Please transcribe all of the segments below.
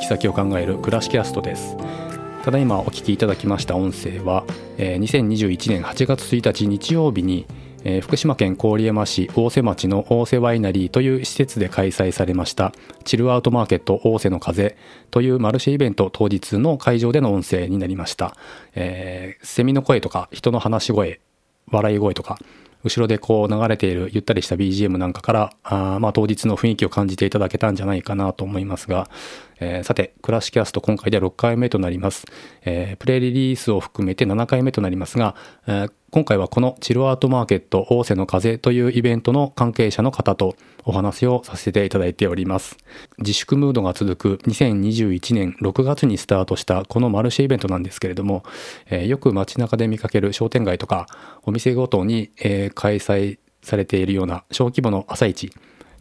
行き先を考える暮らしキャストです。ただいまお聞きいただきました音声は、えー、2021年8月1日日曜日に、福島県郡山市大瀬町の大瀬ワイナリーという施設で開催されましたチルアウトマーケット大瀬の風というマルシェイベント当日の会場での音声になりました、えー、セミの声とか人の話し声笑い声とか後ろでこう流れているゆったりした BGM なんかからあまあ当日の雰囲気を感じていただけたんじゃないかなと思いますが、えー、さて、クラシキャスト今回で6回目となります。えー、プレリリースを含めて7回目となりますが、えー、今回はこのチルアートマーケット大瀬の風というイベントの関係者の方とお話をさせていただいております。自粛ムードが続く2021年6月にスタートしたこのマルシェイベントなんですけれども、えー、よく街中で見かける商店街とかお店ごとに、えー、開催されているような小規模の朝市、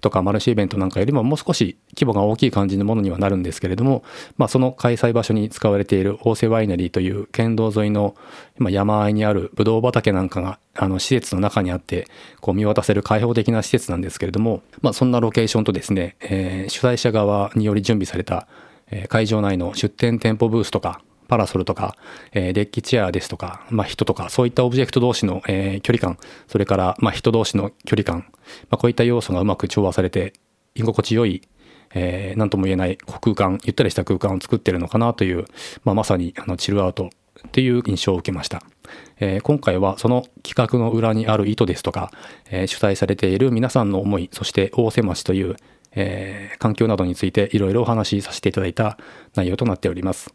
とかマルシーイベントなんかよりももう少し規模が大きい感じのものにはなるんですけれども、まあ、その開催場所に使われている大瀬ワイナリーという県道沿いの山あいにあるブドウ畑なんかがあの施設の中にあってこう見渡せる開放的な施設なんですけれども、まあ、そんなロケーションとですね、えー、主催者側により準備された会場内の出店店舗ブースとかパラソルとか、えー、デッキチェアですとか、まあ、人とか、そういったオブジェクト同士の、えー、距離感、それから、まあ、人同士の距離感、まあ、こういった要素がうまく調和されて、居心地よい、えー、なんとも言えない空間、ゆったりした空間を作ってるのかなという、まあ、まさにあのチルアウトっていう印象を受けました。えー、今回はその企画の裏にある意図ですとか、えー、主催されている皆さんの思い、そして大瀬町という、えー、環境などについていろいろお話しさせていただいた内容となっております。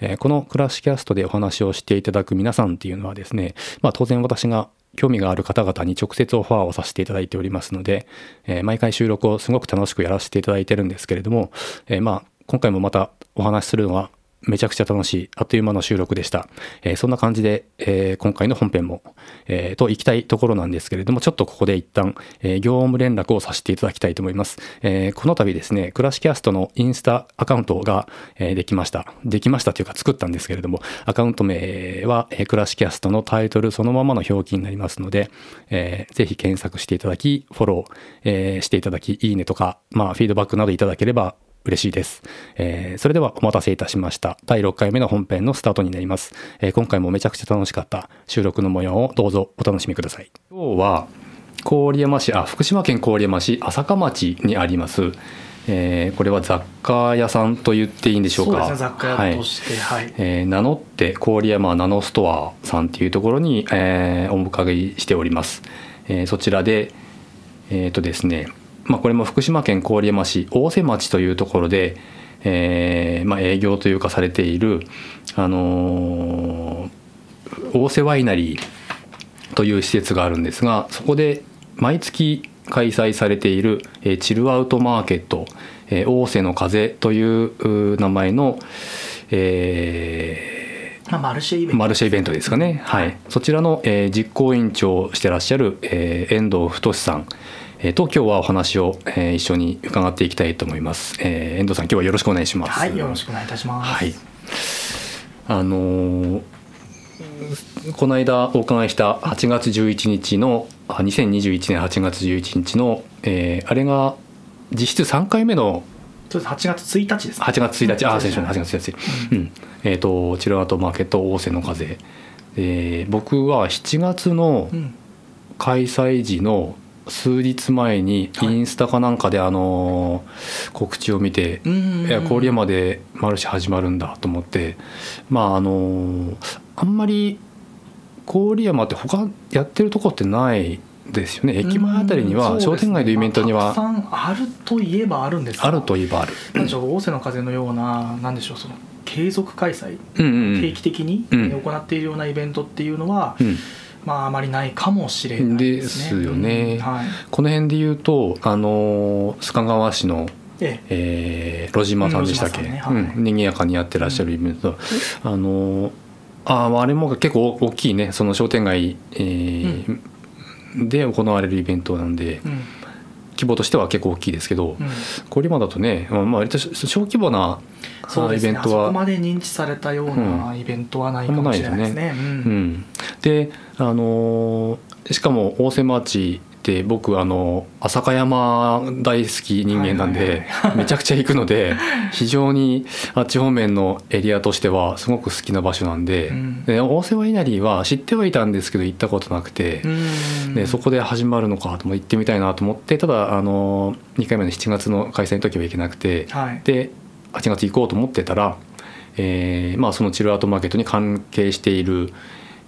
えこのクラッシュキャストでお話をしていただく皆さんっていうのはですね、まあ当然私が興味がある方々に直接オファーをさせていただいておりますので、え毎回収録をすごく楽しくやらせていただいてるんですけれども、えまあ今回もまたお話しするのはめちゃくちゃ楽しい、あっという間の収録でした。えー、そんな感じで、えー、今回の本編も、えー、と行きたいところなんですけれども、ちょっとここで一旦、え業務連絡をさせていただきたいと思います。えこの度ですね、クラシキャストのインスタアカウントが、えできました。できましたというか作ったんですけれども、アカウント名は、えクラシキャストのタイトルそのままの表記になりますので、えー、ぜひ検索していただき、フォロー、えしていただき、いいねとか、まあ、フィードバックなどいただければ嬉しいです。えー、それではお待たせいたしました。第6回目の本編のスタートになります。えー、今回もめちゃくちゃ楽しかった収録の模様をどうぞお楽しみください。今日は郡山市、あ、福島県郡山市朝霞町にあります、えー、これは雑貨屋さんと言っていいんでしょうか。そうですね、雑貨屋として、はい。はい、えー、名乗って郡山ナノストアさんっていうところに、えー、お迎えしております。えー、そちらで、えっ、ー、とですね、まあ、これも福島県郡山市大瀬町というところで、えーまあ、営業というかされている、あのー、大瀬ワイナリーという施設があるんですがそこで毎月開催されている、えー、チルアウトマーケット、えー、大瀬の風という名前の、えーまあ、マルシェイベント、マルシェイベントですかね、はい、そちらの、えー、実行委員長をしてらっしゃる、えー、遠藤太さんえー、と今日はお話を、えー、一緒に伺っていきたいと思います、えー、遠藤さん今日はよろしくお願いします。はいよろしくお願いいたします。はい。あのー、この間お伺いした8月11日の2021年8月11日の、えー、あれが実質3回目の8月1日ですね。8月1日、ああ先週の8月1日、うん、えっ、ー、とチルアートマーケット仰せの風で僕は7月の開催時の数日前にインスタかなんかであの告知を見て、いや郡山でマルシェ始まるんだと思ってまああのあんまり郡山って他やってるとこってないですよね。駅前あたりには商店街のイベントには、まあ、あるといえばあるんですあるといえばある。なんでしょう大瀬の風のようななんでしょうその継続開催、うんうん、定期的に行っているようなイベントっていうのは、うんまああまりないかもしれないですね。ですよね。うんはい、この辺で言うとあの須賀川市のええ。えー、路島さんでしたっけ、ね。はい、うん、賑やかにやってらっしゃるイベント、うん、あのああれも結構大きいねその商店街、えー、うん、で行われるイベントなんで、うん、規模としては結構大きいですけど、これ今だとね、まあ、割と小規模なイベントはそこまで認知されたようなイベントはないかもしれないですね。で、あのしかも大瀬町って僕あの浅香山大好き人間なんで めちゃくちゃ行くので非常にあっち方面のエリアとしてはすごく好きな場所なんで,、で大瀬ワイナリーは知ってはいたんですけど行ったことなくて、でそこで始まるのかとも行ってみたいなと思ってただあの2回目の7月の開催の時は行けなくて、はい、で8月行こうと思ってたら、えーまあ、そのチルアートマーケットに関係している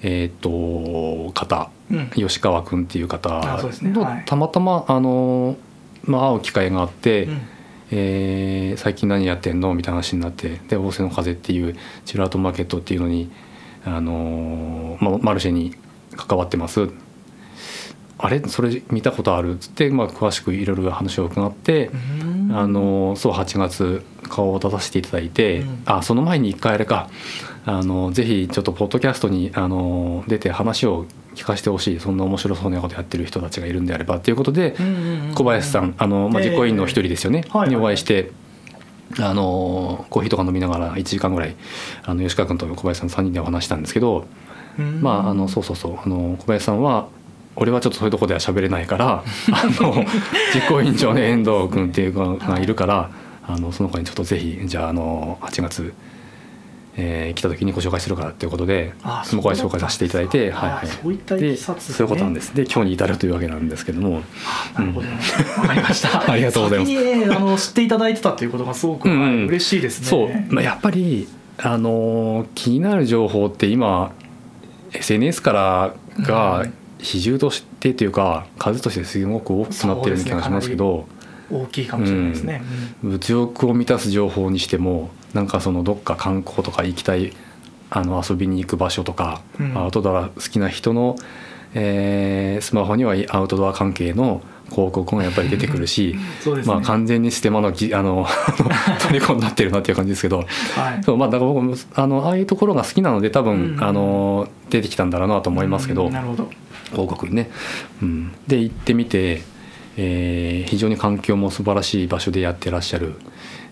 えーと、方、うん、吉川君っていう方と、ね、たまたまあの、まあ、会う機会があって、うん、えー、最近何やってんのみたいな話になってで「仰せの風」っていうチルアートマーケットっていうのに、あのまあ、マルシェに関わってます。あれ？それ見たことある？っつって、まあ、詳しくいろいろ話を伺ってあのそう8月顔を出させていただいて、うん、あその前に一回あれか。あのぜひちょっとポッドキャストにあの出て話を聞かせてほしいそんな面白そうなことやってる人たちがいるんであればっていうことで小林さんあの、まあ、実行委員の一人ですよね、えー、にお会いして。あのコーヒーとか飲みながら1時間ぐらいあの吉川君と小林さん3人でお話したんですけど、まああのそうそうそうあの小林さんは俺はちょっとそういうとこでは喋れないから あの実行委員長の遠藤君っていうのがいるから、あのその子にちょっとぜひじゃああの8月。えー、来た時にご紹介するからっていうことでその子に紹介させていただいてはいはい、そういったでそういうことなんです。で今日に至るというわけなんですけども。なるほど、ね、分かりました。ありがとうございます。先に、あの知っていただいてたということがすごく、うん、嬉しいですね。そう、まあ、やっぱりあの気になる情報って今 SNS からが比重としてというか数としてすごく大きくなってるような気がしますけど、大きいかもしれないですね、うん、物欲を満たす情報にしてもなんかそのどっか観光とか行きたいあの遊びに行く場所とか、うん、アウトドア好きな人の、えー、スマホにはアウトドア関係の広告がやっぱり出てくるし、ね、まあ完全にステマのぎあの 虜になってるなっていう感じですけど、はい、そうまあだから僕もあのああいうところが好きなので多分、うん、あの出てきたんだろうなと思いますけど、なるほど。広告にね。うん、で行ってみて、えー、非常に環境も素晴らしい場所でやってらっしゃる、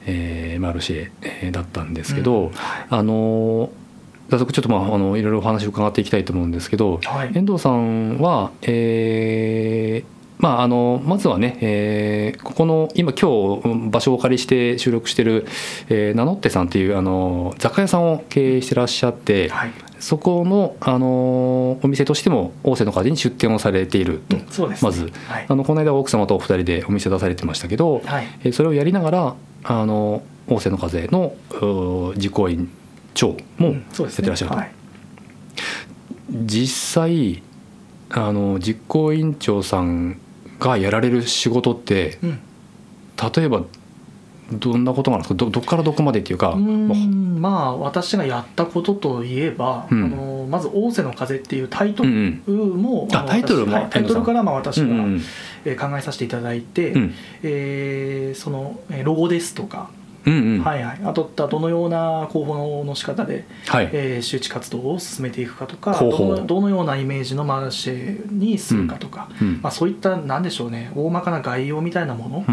えー、マルシェ、えー、だったんですけど、うん、あの早速ちょっとまああのいろいろお話を伺っていきたいと思うんですけど、はい、遠藤さんは、えー、まあ、あのまずはね、えー、ここの今今日場所をお借りして収録してる、えー、名乗ってさんっていうあの雑貨屋さんを経営してらっしゃって、はい、そこのあのお店としても大瀬の風に出店をされていると、うんね、まず、はい、あのこの間奥様とお二人でお店出されてましたけど、はい、えー、それをやりながらあの大瀬の風の実行委員長もやってらっしゃると。うんねはい、実際あの実行委員長さんがやられる仕事って、うん、例えばどんなことなんですか？どどっからどこまでっていうかまあ私がやったことといえば、うん、あのまず「仰せの風」っていうタイトルも、うんうん、タイトルも、はい、タイトルからまあ私が、うんうん、考えさせていただいて、うん、えー、そのロゴですとかうんうん、はいはい、あとどのような広報の仕方で、はい、えー、周知活動を進めていくかとかどのどのようなイメージのマルシェにするかとか、うん、まあ、そういった何でしょうね大まかな概要みたいなも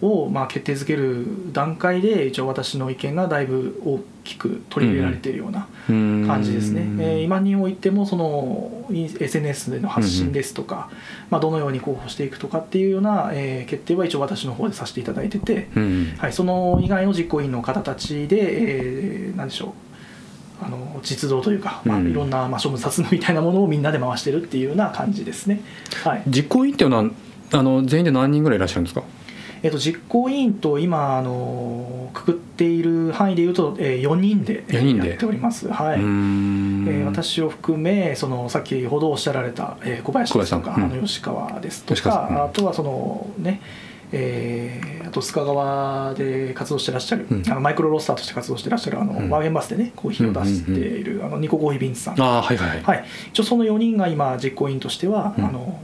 のを、まあ、決定づける段階で一応私の意見がだいぶ大きく取り入れられているような感じですね。うん、えー、今においてもその SNS での発信ですとか、うん、まあ、どのように広報していくとかっていうような、えー、決定は一応私の方でさせていただいてて、うん、はい、その以外の実行委員の方たちで、えー、何でしょうあの実動というか、まあ、いろんな、まあ、処分殺務みたいなものをみんなで回してるっていうような感じですね。はい、実行委員っていうのはあの全員で何人ぐらいいらっしゃるんですか？えっと、実行委員と今あのくくっている範囲でいうと、えー、4人でやっております、はい。えー、私を含めそのさっきほどおっしゃられた、えー、小林ですとか、うん、あの吉川ですとか、うん、あとはそのねえー、あと須賀川で活動してらっしゃる、うん、あのマイクロロスターとして活動してらっしゃるあの、うん、ワーゲンバスでねコーヒーを出している、うんうんうん、あのニココーヒービンさん。あ、はいはいはい、一応その4人が今実行委員としては、あの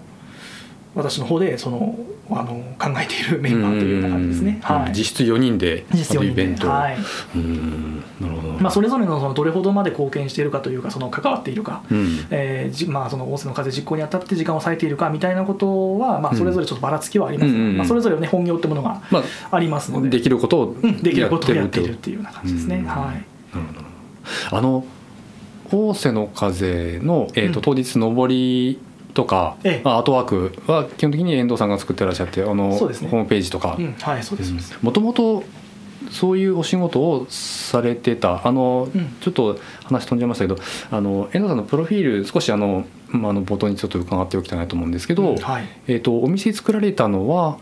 私の方でそのあの考えているメンバーというような感じですね、はい、実質4人で実質4人でイベントはい。なるほど、まあ、それぞれのそのどれほどまで貢献しているかというかその関わっているか、うん、えーじまあ、その大瀬の風実行にあたって時間を割いているかみたいなことは、まあ、それぞれちょっとばらつきはありますが、うん、まあ、それぞれ、ね、本業ってものがありますので、まあ、できることを、うん、できることをやっているっていうような感じですね。はい、なるほどあの大瀬の風の、えーと当日上りとか、ええ、アートワークは基本的に遠藤さんが作ってらっしゃってあの、ね、ホームページとか。もともとそういうお仕事をされてたあの、うん、ちょっと話飛んじゃいましたけどあの遠藤さんのプロフィール少しあの、まあ、の冒頭にちょっと伺っておきたいなと思うんですけど、うんはい、えーと、お店作られたのは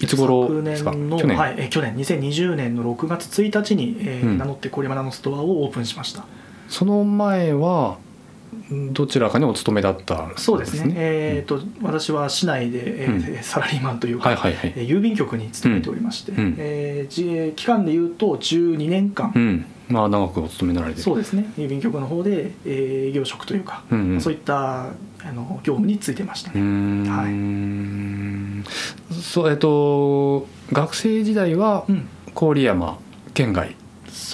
いつ頃ですか？去年。はい、え去年。2020年の6月1日に、えー、うん、名乗ってコリマナのストアをオープンしました。その前はどちらかにお勤めだった、ね、そうですね、えーと、私は市内で、えー、うん、サラリーマンというか、はいはいはい、郵便局に勤めておりまして、うん、えー、期間でいうと12年間、うん、まあ、長くお勤めなられてそうですね。郵便局の方で営業職というか、うんうん、そういったあの業務についてましたね。はい。そうえっ、ー、と学生時代は郡山県外、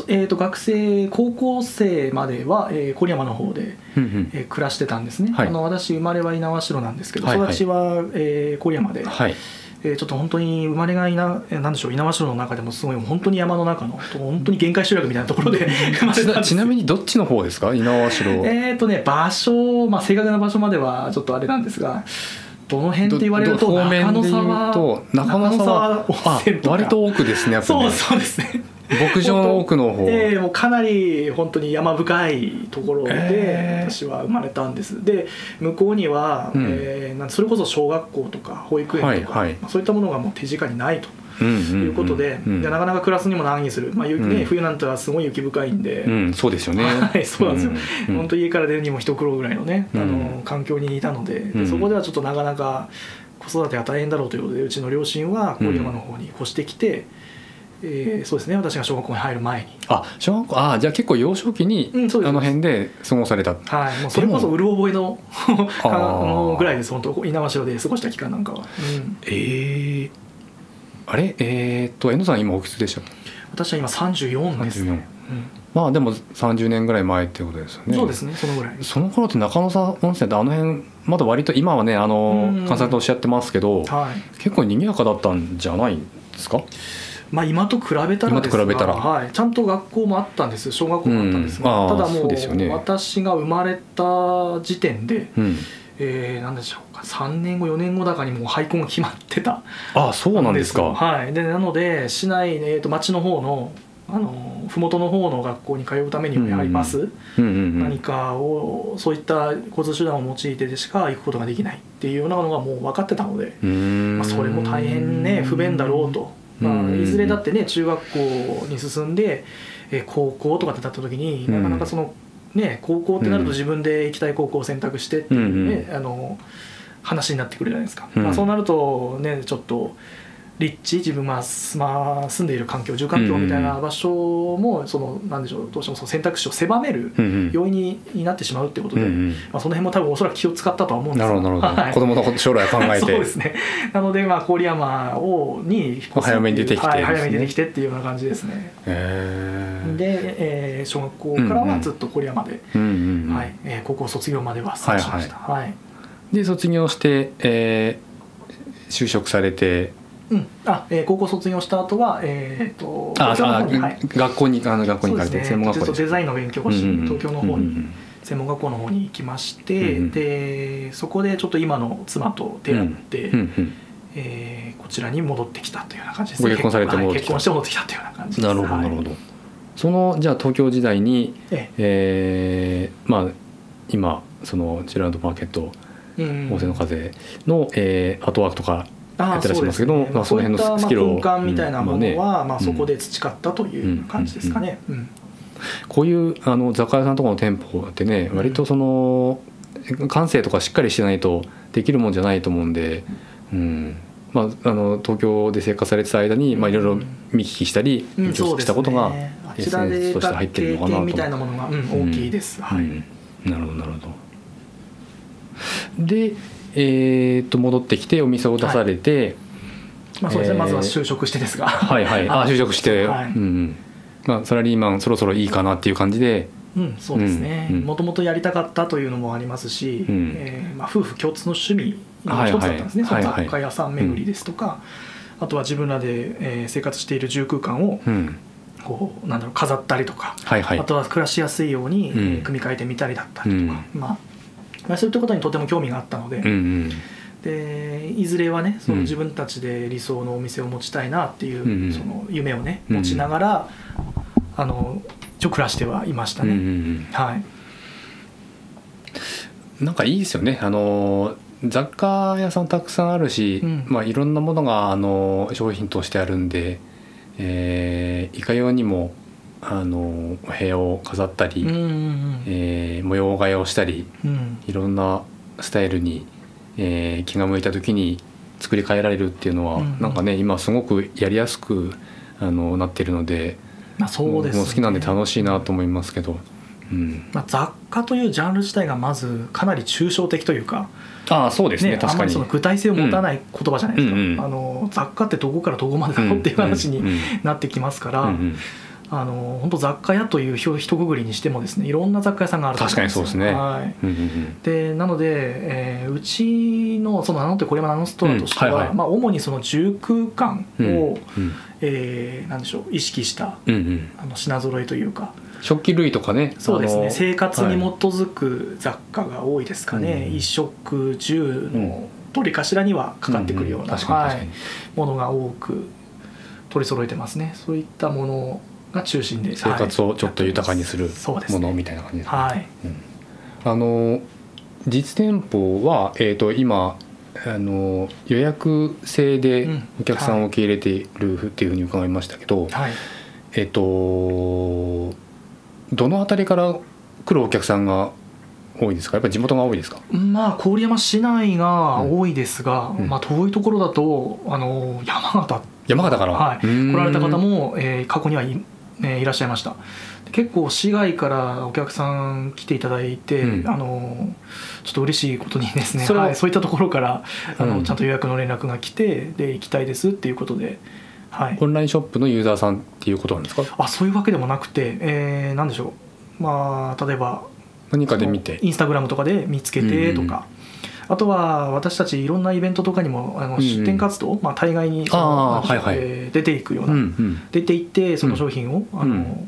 えーと、学生高校生までは、えー、郡山の方で、えー、暮らしてたんですね、はい、あの私生まれは猪苗代なんですけど、はいはい、育ちは、えー、郡山で、はい。えー、ちょっと本当に生まれがいななんでしょう猪苗代の中でもすごい本当に山の中の本当に限界集落みたいなところでちなみにどっちの方ですか？猪苗代。えっとね場所、まあ、正確な場所まではちょっとあれなんですがどの辺って言われると中野沢中野沢割と奥ですねやっぱり、ね、そうそうですね。牧場の奥の方。え えー、もうかなり本当に山深いところで私は生まれたんです、で向こうには、うん、えー、それこそ小学校とか保育園とか、はいはい、そういったものがもう手近にないと。いうことで,、でなかなかクラスにも難儀する、まあね、うん、冬なんてはすごい雪深いんで、うん、そうですよね。はいそうなんですよ、うん、本当家から出るにも一苦労ぐらいのね、あの環境にいたのででそこではちょっとなかなか子育てが大変だろうということでうちの両親は郡山の方に越してきて、えー、そうですね。私が小学校に入る前に。あ小学校あじゃあ結構幼少期に、うん、あの辺で過ごされた。はいもうそれこそうる覚えの あのぐらいです本当。猪苗代で過ごした期間なんかは、うん、ええー、あれ？えー、っと遠藤さん今おいくつでした？私は今34です、ね、34、うん、まあでも30年ぐらい前ってことですよね。そうですねそのぐらい。その頃って中野沢温泉ってあの辺まだ割と今はねあの関西とおっしゃってますけど、はい、結構賑やかだったんじゃないですか？まあ、今と比べたらですがはい、ちゃんと学校もあったんです小学校もあったんですが、うん、ただもう、ね、私が生まれた時点で、うん、えー、何でしょうか。3年後4年後だかにもう廃校が決まってた。あそうなんですか。はい。でなので市内、えーと、町の方のあの麓の方の学校に通うためにはやはりバス、何かをそういった交通手段を用いてでしか行くことができないっていうようなのがもう分かってたので、まあ、それも大変ね不便だろうと。まあ、いずれだってね中学校に進んで、え高校とかってなった時に、なかなかそのね高校ってなると自分で行きたい高校を選択してっていうね、あの話になってくるじゃないですか、まあ、そうなるとねちょっと立地自分が、まあ、住んでいる環境住環境みたいな場所もそのなんでしょうどうしてもその選択肢を狭める要因にになってしまうっていうことで、うんうん、まあ、その辺も多分おそらく気を使ったとは思うんですなるほど、はい、子供の将来を考えて。そうですね。なので、まあ、郡山をに早めに出てきて、はい、早めに出てきてっていうような感じですね。へで、えー、小学校からはずっと郡山で、うんうん、はい。えー、高校卒業までは過ごしました、はい、はい、で卒業して、えー、就職されてうん。あえー、高校卒業した後は、えーと、ああ、はい、学校にあの学校に行かれて、ね、専門学校デザインの勉強をし、うんうん、東京の方に、専門学校の方に行きまして、うんうん、でそこでちょっと今の妻と出会って、うんうん、えー、こちらに戻ってきたというような感じですね。結婚されて戻ってきた、結婚して戻ってきたというような感じです。なるほどなるほど、はい、そのじゃあ東京時代に、ええ。ー、まあ今そのジェランドマーケット大勢の風の、えー、アートワークとかやってらっしゃいますけど、ね、まあ、その辺のスキルを空間みたいなものは、まあ、そこで培ったという感じですかね。こういうあの雑貨屋さんとかの店舗ってね割とその感性とかしっかりしてないとできるもんじゃないと思うんで、うん。まあ、あの東京で生活されてた間に、まあ、いろいろ見聞きしたり勉強したことがエッセンスとして入ってるのかなと。みたいなものが、大きいです。はい、なるほどなるほど。でえー、と戻ってきてお店を出されて、はい、まあそうですね、えー、まずは就職してですが。はいはい。あ就職して、はい、うんまあ、サラリーマンそろそろいいかなっていう感じで。うん、そうですね。もともとやりたかったというのもありますし、うん、えー、まあ、夫婦共通の趣味の一つだったんですね、はいはい、雑貨屋さん巡りですとか、はいはい、あとは自分らで、えー、生活している住空間を、うん。こうなんだろう飾ったりとか、はいはい、あとは暮らしやすいように、うん、組み替えてみたりだったりとか、うん、まあまあ、そういったことにとても興味があったのでうんうん、でいずれはねその自分たちで理想のお店を持ちたいなっていう、うん、その夢をね持ちながら、あの一応暮らしてはいましたね。うんうんうん、はい。なんかいいですよね。あの雑貨屋さんたくさんあるし、うん、まあ、いろんなものがあの商品としてあるんで、えー、いかようにもあのお部屋を飾ったり、うんうんうん、えー、模様替えをしたり、うん、いろんなスタイルに、えー、気が向いた時に作り変えられるっていうのは、うんうん、なんかね今すごくやりやすくあのなってるので、まあ、そうです、ね、好きなんで楽しいなと思いますけど。うん。まあ、雑貨というジャンル自体がまずかなり抽象的というかあそうですね、ね、確かに。その具体性を持たない言葉じゃないですか、うんうん、あの雑貨ってどこからどこまでだろうっていう話になってきますから、うんうん、あの本当雑貨屋という一括りにしてもですねいろんな雑貨屋さんがある確かにそうですね、はい。うんうんうん、でなので、えー、うちのその名乗ってこれはナノストアとしては、うんはいはい、まあ、主にその住空間を、うんうん、えー、なんでしょう意識した、うんうん、あの品揃えというか。食器類とかね。そうですね。生活に基づく雑貨が多いですかね、はい、衣食住のどれかしらにはかかってくるような、はい、ものが多く取り揃えてますね。そういったものが中心で生活をちょっと豊かにするものみたいな感じですね、はい。うん、あの実店舗は、えーと、今あの予約制でお客さんを受け入れているっていうふうに伺いましたけど、はい、えっ、ー、とどの辺りから来るお客さんが多いですか？やっぱり地元が多いですか？まあ郡山市内が多いですが、うん、まあ、遠いところだとあの山形。山形から、はい、来られた方も、えー、過去にはいえー、いらっしゃいました。結構市外からお客さん来ていただいて、うん、あのちょっと嬉しいことにですねはい、そういったところからあの、うん、ちゃんと予約の連絡が来てで行きたいですっていうことで。はい、オンラインショップのユーザーさんっていうことなんですか？あそういうわけでもなくて、えー、なんでしょう。まあ例えば何かで見て。インスタグラムとかで見つけてとか、あとは私たちいろんなイベントとかにもあの出店活動、まあ、大概にその、はいはい、出ていくような、うんうん、出ていってその商品を、あの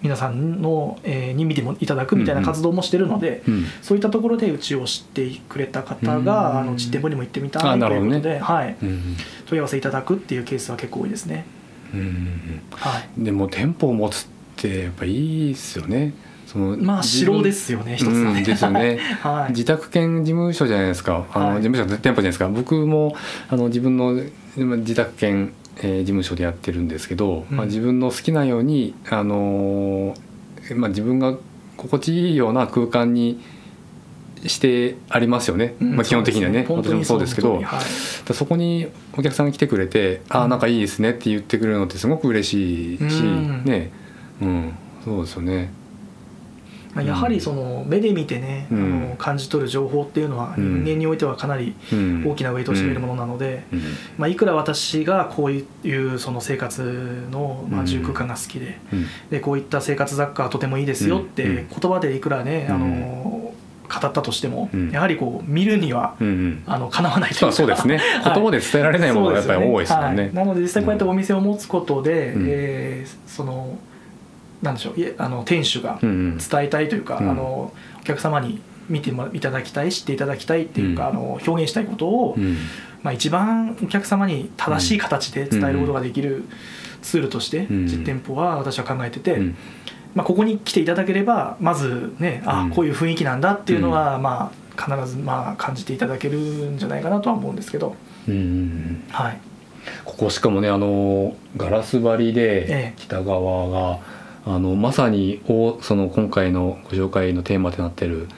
皆さんの、えー、に見てもいただくみたいな活動もしてるので、うん。うん、そういったところでうちを知ってくれた方が、うん、あの実店舗にも行ってみたいということで、ね、はい。うん、問い合わせいただくっていうケースは結構多いですね。うんはい、でも店舗を持つってやっぱいいですよね。そのまあ城ですよね一つのね、うん、ですよね、はい、自宅兼事務所じゃないですか。あの、はい、事務所店舗じゃないですか。僕もあの自分の自宅兼、えー、事務所でやってるんですけど、うん、まあ、自分の好きなようにあのー、まあ、自分が心地いいような空間にしてありますよね、うん、まあ、基本的にはね、ね、私もそうですけど、はい、そこにお客さんが来てくれて「ああなんかいいですね」って言ってくれるのってすごく嬉しいし、ね。うん。そうですよね。やはりその目で見てね、うん、あの感じ取る情報っていうのは人間においてはかなり大きなウェイトを占めるものなので、まあ、いくら私がこういうその生活のまあ住空間が好きで,、でこういった生活雑貨はとてもいいですよって言葉でいくらねあの語ったとしても、やはりこう見るには、あのかなわないというか。そうですね。言葉で伝えられないものがやっぱり多いですよね。なので実際こうやってお店を持つことで、えそのなんでしょうあの店主が伝えたいというか、うん、あのお客様に見ていただきたい知っていただきたいっていうか、うん、あの表現したいことを、うん、まあ、一番お客様に正しい形で伝えることができるツールとして実店舗は私は考えてて、まあ、ここに来ていただければまずねあこういう雰囲気なんだっていうのは、まあ、必ずまあ感じていただけるんじゃないかなとは思うんですけど。はい、ここしかもねあのガラス張りで北側が、ええあのまさにおその今回のご紹介のテーマとなっている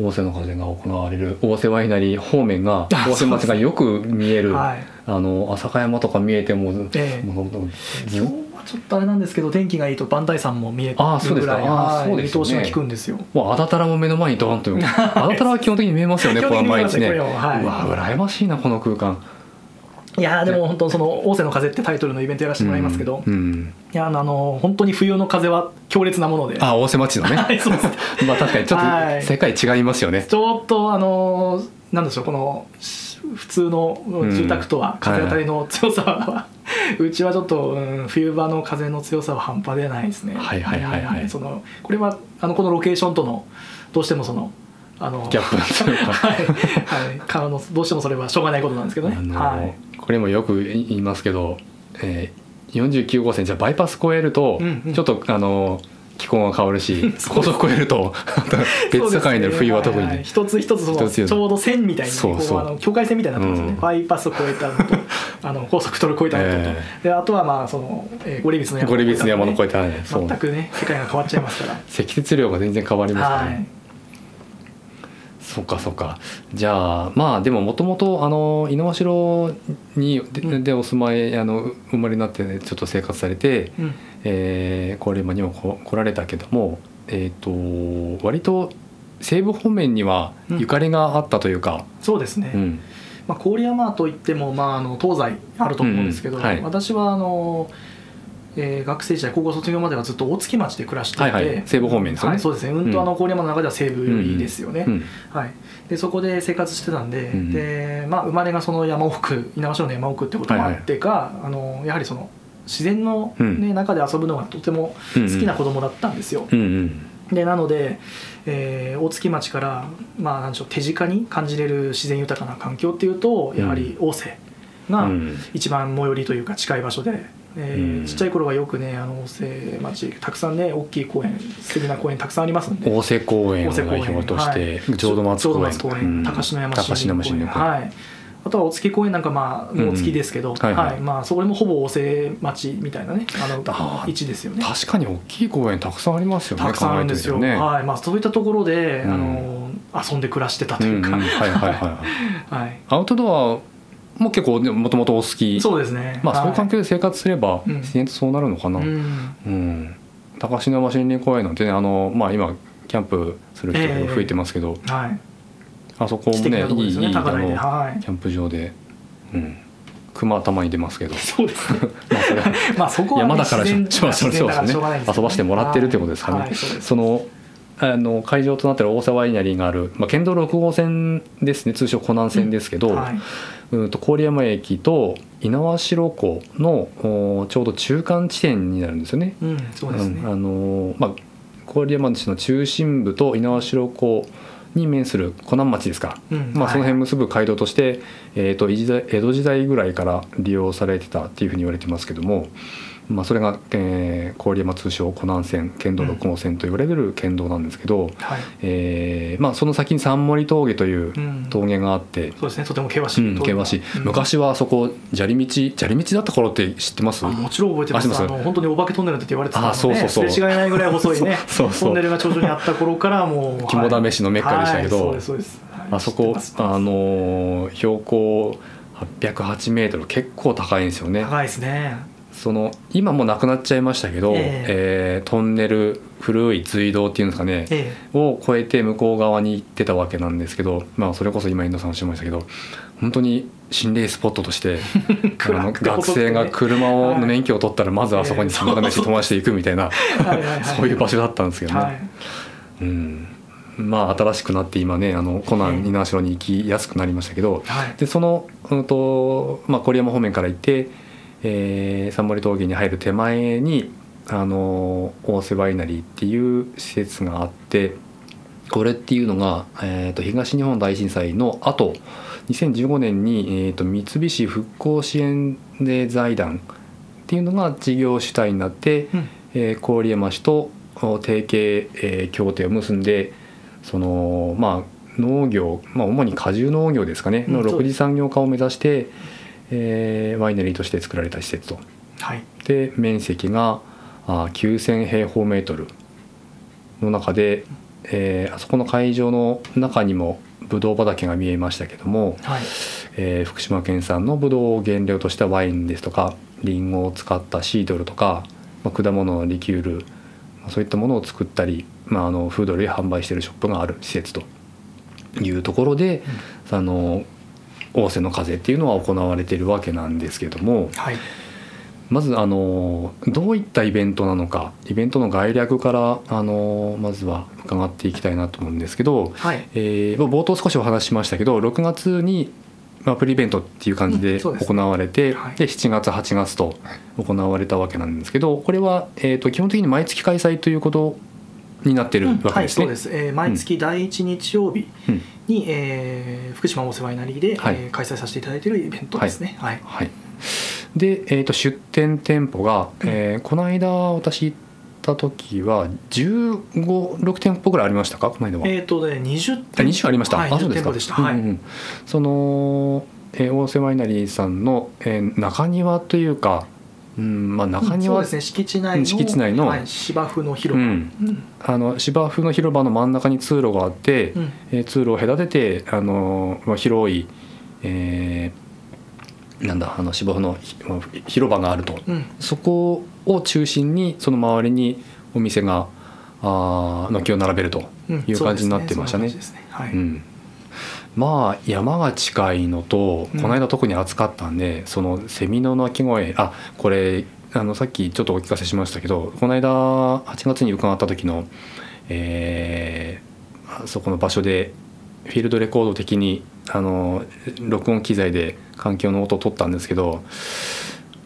大瀬の風が行われる大瀬ワイナリー方面が大瀬町がよく見える、はい、あの浅香山とか見えても、ええ、もう今日はちょっとあれなんですけど天気がいいと磐梯山も見えてるぐらいあそうです、ね、見通しが効くんですよ。もうあだたらも目の前にドーンとあだたらは基本的に見えますよね この毎日ね、はい、うわ羨ましいなこの空間いやでも本当その「大瀬の風」ってタイトルのイベントやらせてもらいますけど、うんうん、いやあの本当に冬の風は強烈なもので。あ大瀬町のね。はいそうです。まあ確かにちょっと世界違いますよね、はい、ちょっとあのなんでしょうこの普通の住宅とは風当たりの強さは、うん、うちはちょっと、うん、冬場の風の強さは半端でないですね。はいはいはいはい、そのこれはあのこのロケーションとのどうしてもそのあのギャップはい、はい、あのどうしてもそれはしょうがないことなんですけどね、はい、これもよく言いますけど、えー、49号線じゃバイパス越えると、ちょっとあの気候が変わるし 高速越えると 別世界になる冬は特に、ねはいはい、一つ一つその。ちょうど線みたいにそうそう。あの境界線みたいになってますね、うん、バイパスを越えたのと あの高速トル越えたのと、えー、であとはまあその、えー、ゴリビスの山の越えた、ね、山の越えた、ね、全くね世界が変わっちゃいますから。積雪量が全然変わりますからね、はいそうかそうか。じゃあまあでももともと猪苗代にで,、でお住まいあの生まれになって、ね、ちょっと生活されて、うん、えー、郡山にも来られたけども、えーと、割と西部方面にはゆかりがあったというか、うん、そうですね、うん、まあ、郡山といっても、まあ、あの東西あると思うんですけど、うんうん。はい、私はあのえー、学生時代高校卒業まではずっと大月町で暮らしていて、はいはい、西部方面ですよね、はい、そうですね。うん。とあの郡山の中では西部寄りですよね、うんうん、はい、でそこで生活してたんでうん、でまあ、生まれがその山奥猪苗代の山奥ってこともあってか、はいはい、あのやはりその自然のね、ね、うん、中で遊ぶのがとても好きな子供だったんですよ。うんうん。でなので、えー、大月町から、まあ、なんでしょう手近に感じれる自然豊かな環境っていうとやはり大瀬が一番最寄りというか近い場所で、えー、ちっちゃい頃はよくねあの大瀬町たくさんね大きい公園素敵な公園たくさんありますんで。大瀬公園を代表として、はい、浄土松公園。高篠山市。公園はい。あとはお月公園なんかまあもう月ですけど、はい、はい、まあそこでもほぼ大瀬町みたいなねあの位置ですよね。確かに大きい公園たくさんありますよねたくさんあるんですよ、ね、はい。まあそういったところで、うん、あの遊んで暮らしてたというか、はいはいはい。はい、アウトドアも結構もともとお好き。そうですね。まあそういう環境で生活すれば自然とそうなるのかな、うん、うん、高階山森林公園なんてねあの、まあ、今キャンプする人が増えてますけど、えー、はい、あそこもね、ね、いいいいあの、はい、キャンプ場で、うん、熊たまに出ますけど。そうですね。まあそれ まあそこは、ね、山だからしょそうそうですね。遊ばしてもらってるってことですかね、はい、そのあの会場となってる大沢ワイナリーがある、まあ、県道6号線ですね。通称湖南線ですけど、うんはいうんと郡山駅と猪苗代湖のちょうど中間地点になるんですよね。うん、そうですね。あのまあ、郡山市の中心部と猪苗代湖に面する湖南町ですか、うん、まあ、その辺結ぶ街道として、はい、えーと、江戸時代ぐらいから利用されてたっていうふうに言われてますけども、まあ、それが、えー、郡山通称湖南線県道6号線と言われる県道なんですけど、うんはい、えー、まあ、その先に三森峠という峠があって、うん、そうですね。とても険しい、うん、険しい、昔はそこ砂利道砂利道だった頃って知ってます？もちろん覚えてます。あの本当にお化けトンネルって言われてたので、ね、そうそうそう。すれ違いないぐらい細いねそうそうトンネルが頂上にあった頃からもう肝試しのメッカでしたけど、はい、そうですあそこあの標高808メートル結構高いんですよね。高いですねその今もなくなっちゃいましたけど、えー、えー、トンネル古い隧道っていうんですかね、えー、を越えて向こう側に行ってたわけなんですけど、まあ、それこそ今遠藤さんおっしゃいましたけど本当に心霊スポットとして 学生が車をの免許を取ったらまずあそこに肝試し友達で行くみたいなそう。いう場所だったんですけどね。はい、うん。まあ、新しくなって今ねあのコナン猪苗代に行きやすくなりましたけど、はい、でその、うんとまあ、郡山方面から行ってえー、三森峠に入る手前にあの大瀬ワイナリーっていう施設があってこれっていうのが、えーと、東日本大震災の後2015年に、えーと、三菱復興支援で財団っていうのが事業主体になって、うん、えー、郡山市と提携、えー、協定を結んでそのまあ農業、まあ、主に果樹農業ですかねの6次産業化を目指して、うんえー、ワイナリーとして作られた施設と、はい、で面積があ9,000平方メートル。の中で、えー、あそこの会場の中にもブドウ畑が見えましたけども、はい、えー、福島県産のブドウを原料としたワインですとかリンゴを使ったシードルとか、まあ、果物のリキュールそういったものを作ったり、まあ、あのフード類販売しているショップがある施設というところで、うん、あの仰せの風っていうのは行われているわけなんですけども、はい、まずあのどういったイベントなのかイベントの概略からあのまずは伺っていきたいなと思うんですけど、はい、えー、冒頭少しお話ししましたけど6月にまあ、プリイベントっていう感じで行われて、うん、で、ね。はい、7月8月と行われたわけなんですけどこれは、えー、と基本的に毎月開催ということになってるわけですね、はい、そうです、えー、毎月第1日曜日に、うん、えー、福島お世話になりで、はい、えー、開催させていただいているイベントですね。はい、はい、で、えーと、出店店舗が、えー、この間私行った時は1516店舗ぐらいありましたか？この間は。えっ、ー、とね20店舗。20ありました、はい、あそうですか。でした、はい、うんうん、その、えー、大瀬ワイナリーさんの、えー、中庭というかうんまあ、中庭、ですね敷地内の敷地内の、はい、芝生の広場、うん、あの芝生の広場の真ん中に通路があって、うん、えー、通路を隔ててあの、まあ、広い、えー、なんだあの芝生の広場があると、うん、そこを中心にその周りにお店があ軒を並べるという感じになってましたね。うんまあ山が近いのとこの間特に暑かったんで、うん、そのセミの鳴き声あこれあのさっきちょっとお聞かせしましたけどこの間8月に伺った時の、えー、そこの場所でフィールドレコード的にあの録音機材で環境の音を取ったんですけど、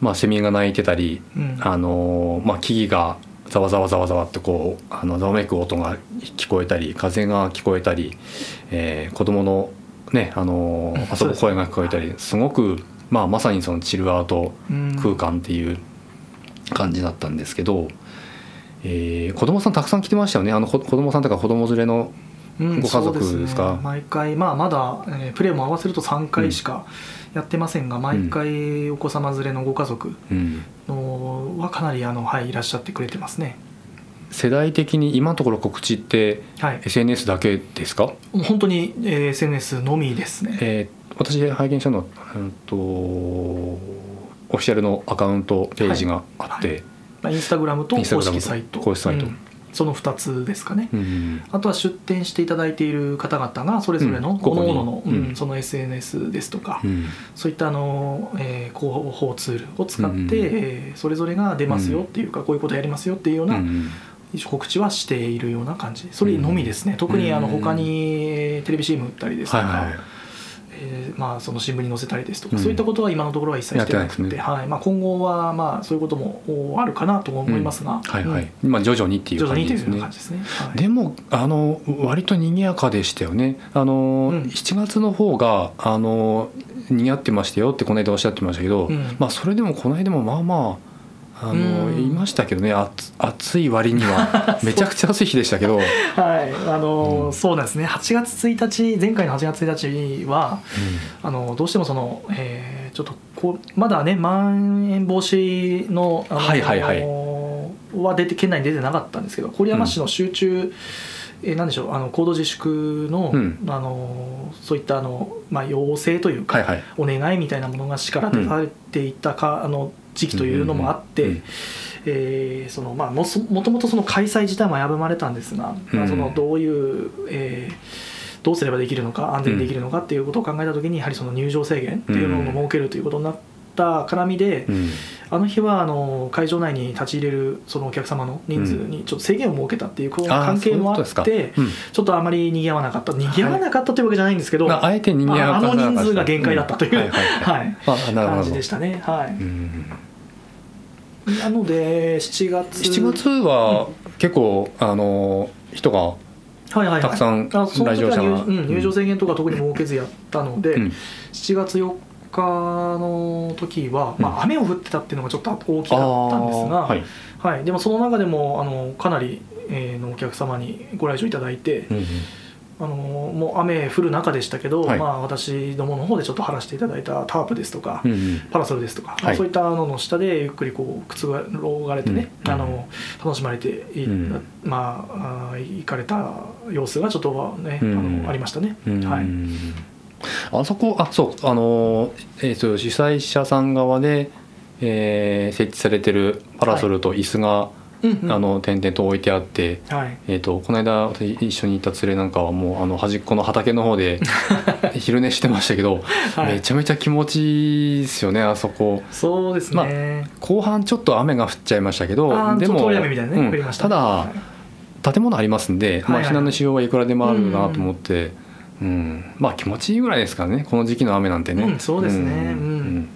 まあ、セミが鳴いてたり、うん、あのまあ、木々がざわざわざわざわってこうあのざわめく音が聞こえたり風が聞こえたり、えー、子供のねあの 遊ぶ声が聞こえたりすごく、まあ、まさにそのチルアウト空間っていう感じだったんですけど、えー、子供さんたくさん来てましたよね。あの子供さんとか子供連れのご家族ですか、うんね、毎回まあまだ、えー、プレーも合わせると3回しかやってませんが、うん、毎回お子様連れのご家族のはかなりあの、はい、いらっしゃってくれてますね。世代的に今のところ告知って SNS だけですか、はい、本当に SNS のみですね、えー、私拝見したのは、うんと、オフィシャルのアカウントページがあって、はい。はい、インスタグラムと公式サイト。公式サイト、うんその2つですかね、うん、あとは出店していただいている方々がそれぞれの各々の、うん、その SNS ですとか、うん、そういったあの、えー、広報ツールを使って、うん、えー、それぞれが出ますよっていうか、こういうことやりますよっていうような、告知はしているような感じ。それのみですね、特にあの他にテレビ CM 打ったりですとか、はいはいえーまあ、その新聞に載せたりですとか、うん、そういったことは今のところは一切してなくて、ね、はい。まあ、今後はまあそういうこともあるかなと思いますが、うん、はいはい。まあ、徐々にっていう感じですね。ですね。はい、でもあの割と賑やかでしたよね。あの、うん、7月の方があの賑わってましたよってこの間おっしゃってましたけど、うん、まあ、それでもこの間もまあまあ。あの、言いましたけどね暑い割には めちゃくちゃ暑い日でしたけど。はい。あの、うん、そうなんですね。8月1日前回の8月1日は、うん、あのどうしてもその、えー、ちょっとこうまだねまん延防止のあの、はいはいはい、は出て県内に出てなかったんですけど郡山市の集中、うんえー、なんでしょうあの行動自粛のうん、あのそういったあの、まあ、要請というか、はいはい、お願いみたいなものが市から出されていたか、うん、あの時期というのもあって、えー、そのまあ、ももともとその開催自体も危ぶまれたんですが、まあ、そのどういう、えー、どうすればできるのか安全にできるのかっていうことを考えた時にやはりその入場制限っていうのを設けるということになった絡みで、うん、あの日はあの会場内に立ち入れるそのお客様の人数にちょっと制限を設けたっていうこの関係もあってちょっとあまり賑わなかった。賑わなかったというわけじゃないんですけど、あえて賑わなかったあの人数が限界だったという感じでしたね。はい、なので7月7月は結構、あの人がはいはいはい、たくさん来場者が、うん、入場制限とか特に設けずやったので、うん、7月4日の時は、まあ、雨を降ってたっていうのがちょっと大きかったんですが、はい、はい、でもその中でもあのかなり、えー、のお客様にご来場いただいて、うんうん、あのもう雨降る中でしたけど、はい、まあ、私どもの方でちょっと張らせていただいたタープですとか、うんうん、パラソルですとか、はい、そういったのの下でゆっくりこうくつろがれてね、うん、あの楽しまれてい、うん、まああ行かれた様子がちょっとね、あのありましたね。はいあそこあそうあの、えー、そう主催者さん側で、えー、設置されてるパラソルと椅子が、はい、あの点々と置いてあって、はい、えーと、この間私一緒に行った連れなんかはもうあの端っこの畑の方で 昼寝してましたけど、はい、めちゃめちゃ気持ちいいですよねあそこ。そうですね、まあ、後半ちょっと雨が降っちゃいましたけどでも、ねうん、ただ、建物ありますんで、まあ、避難のしようはいくらでもあるなと思って。うん、まあ気持ちいいぐらいですからね。この時期の雨なんてね、うん、そうですね、うん、うん、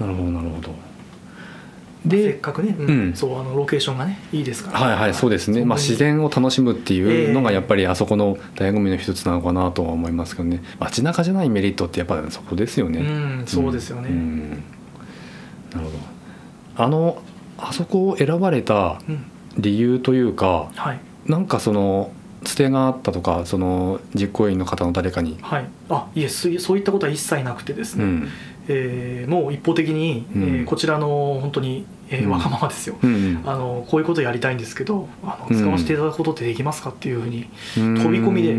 なるほどなるほど。でせっかくね、うん、そうあのロケーションがねいいですから、はいはいそうですね、まあ、自然を楽しむっていうのがやっぱりあそこの醍醐味の一つなのかなとは思いますけどね。街中じゃないメリットってやっぱそこですよね、うん、そうですよね、うん、なるほど。あのあそこを選ばれた理由というか、はい、なんかそのつてがあったとかその実行委員の方の誰かに。はい。あいえそういったことは一切なくてですね、うん、えー、もう一方的に、うん、えー、こちらの本当に、えー、わがままですよ、うん、あのこういうことやりたいんですけどあの使わせていただくことってできますかっていうふうに飛び込みで。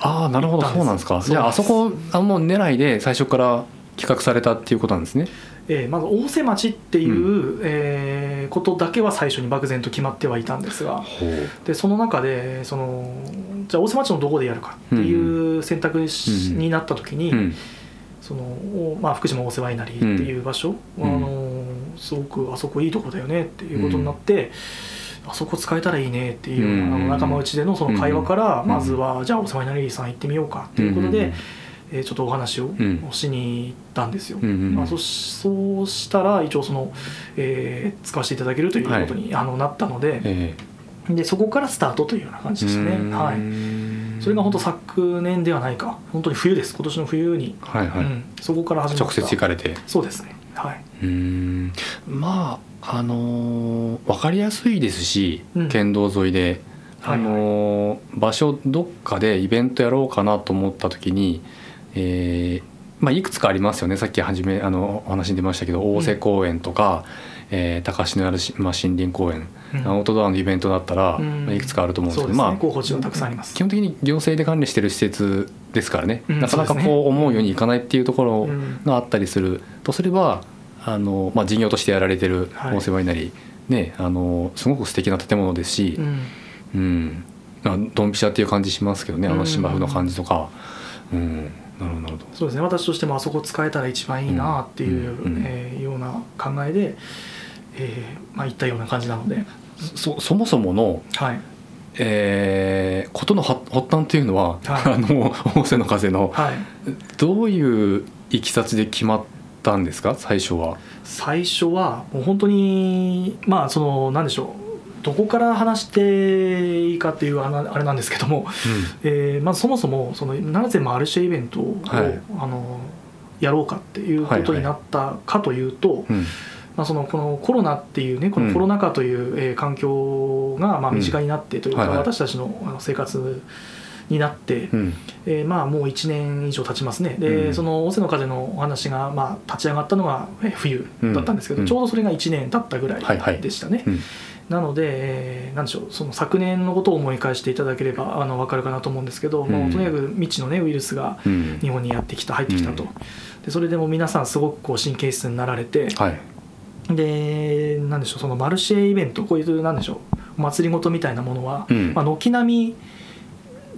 ああなるほど。そうなんですか。じゃああそこあもう狙いで最初から企画されたっていうことなんですねえー、まず大瀬町っていう、うん、えー、ことだけは最初に漠然と決まってはいたんですがでその中でそのじゃあ大瀬町のどこでやるかっていう選択になった時に、うん、そのまあ、福島大瀬ワイナリーっていう場所、うん、あのすごくあそこいいとこだよねっていうことになって。あそこ使えたらいいねっていう、あの仲間内でのその会話から、まずは、じゃあお世話になりさん行ってみようかっていうことで、えー、ちょっとお話をしに行ったんですよ、うんうんうん、まあ、そそうしたら一応その、えー、使わせていただけるということに、はい、あのなったのでえー、でそこからスタートというような感じでしたねはい。それが本当昨年ではないか。本当に冬です。今年の冬に、はいはい。うん、そこから始まった。直接行かれて。そうですね。はい。うん。まああのー、分かりやすいですし、うん、県道沿いであのーはい。はい、場所どっかでイベントやろうかなと思った時にえーまあ、いくつかありますよね。さっき初めあのお話に出ましたけど大瀬公園とか、うん、えー、高志のやる、まあ、森林公園、うん、アウトドアのイベントだったら、うん、まあ、いくつかあると思うんですけど、ね、まあ、候補地はたくさんあります。基本的に行政で管理してる施設ですからね、なかなかこう思うようにいかないっていうところがあったりする、とすればあの、まあ、事業としてやられてる大瀬ワイナリー、ね、あのすごく素敵な建物ですし、うん。ドンピシャっていう感じしますけどね。あの芝生の感じとか。うんなるほどそうですね。私としてもあそこ使えたら一番いいなっていう、うん、えー、ような考えで、えーまあ、いったような感じなので。そそもそもの、はい。えー、ことの発端っていうのは、はい、あの大瀬の風の、はい、どういういきさつで決まったんですか？最初は。最初はもう本当にまあその何でしょうどこから話していいかっていうあれなんですけども、うん、えー、まずそもそもそのなぜマルシェイベントを、はい、あのやろうかっていうことになったかというと、はいはいまあ、そのこのコロナっていうねこのコロナ禍という、えー、環境がまあ身近になってというか、私たちの生活になって、うん、えー、まあもう1年以上経ちますね。で、うん、その「オセの風」のお話がまあ立ち上がったのが冬だったんですけど、うん、ちょうどそれが1年経ったぐらいでしたね。なので、えー、なんでしょうその昨年のことを思い返していただければあの分かるかなと思うんですけど、うん、もうとにかく未知の、ね、ウイルスが日本にやってきた入ってきたと、でそれでも皆さんすごくこう神経質になられて、はい、でなんでしょうそのマルシェイベントこういうなんでしょうお祭りごとみたいなものは、うん、まあ、軒並み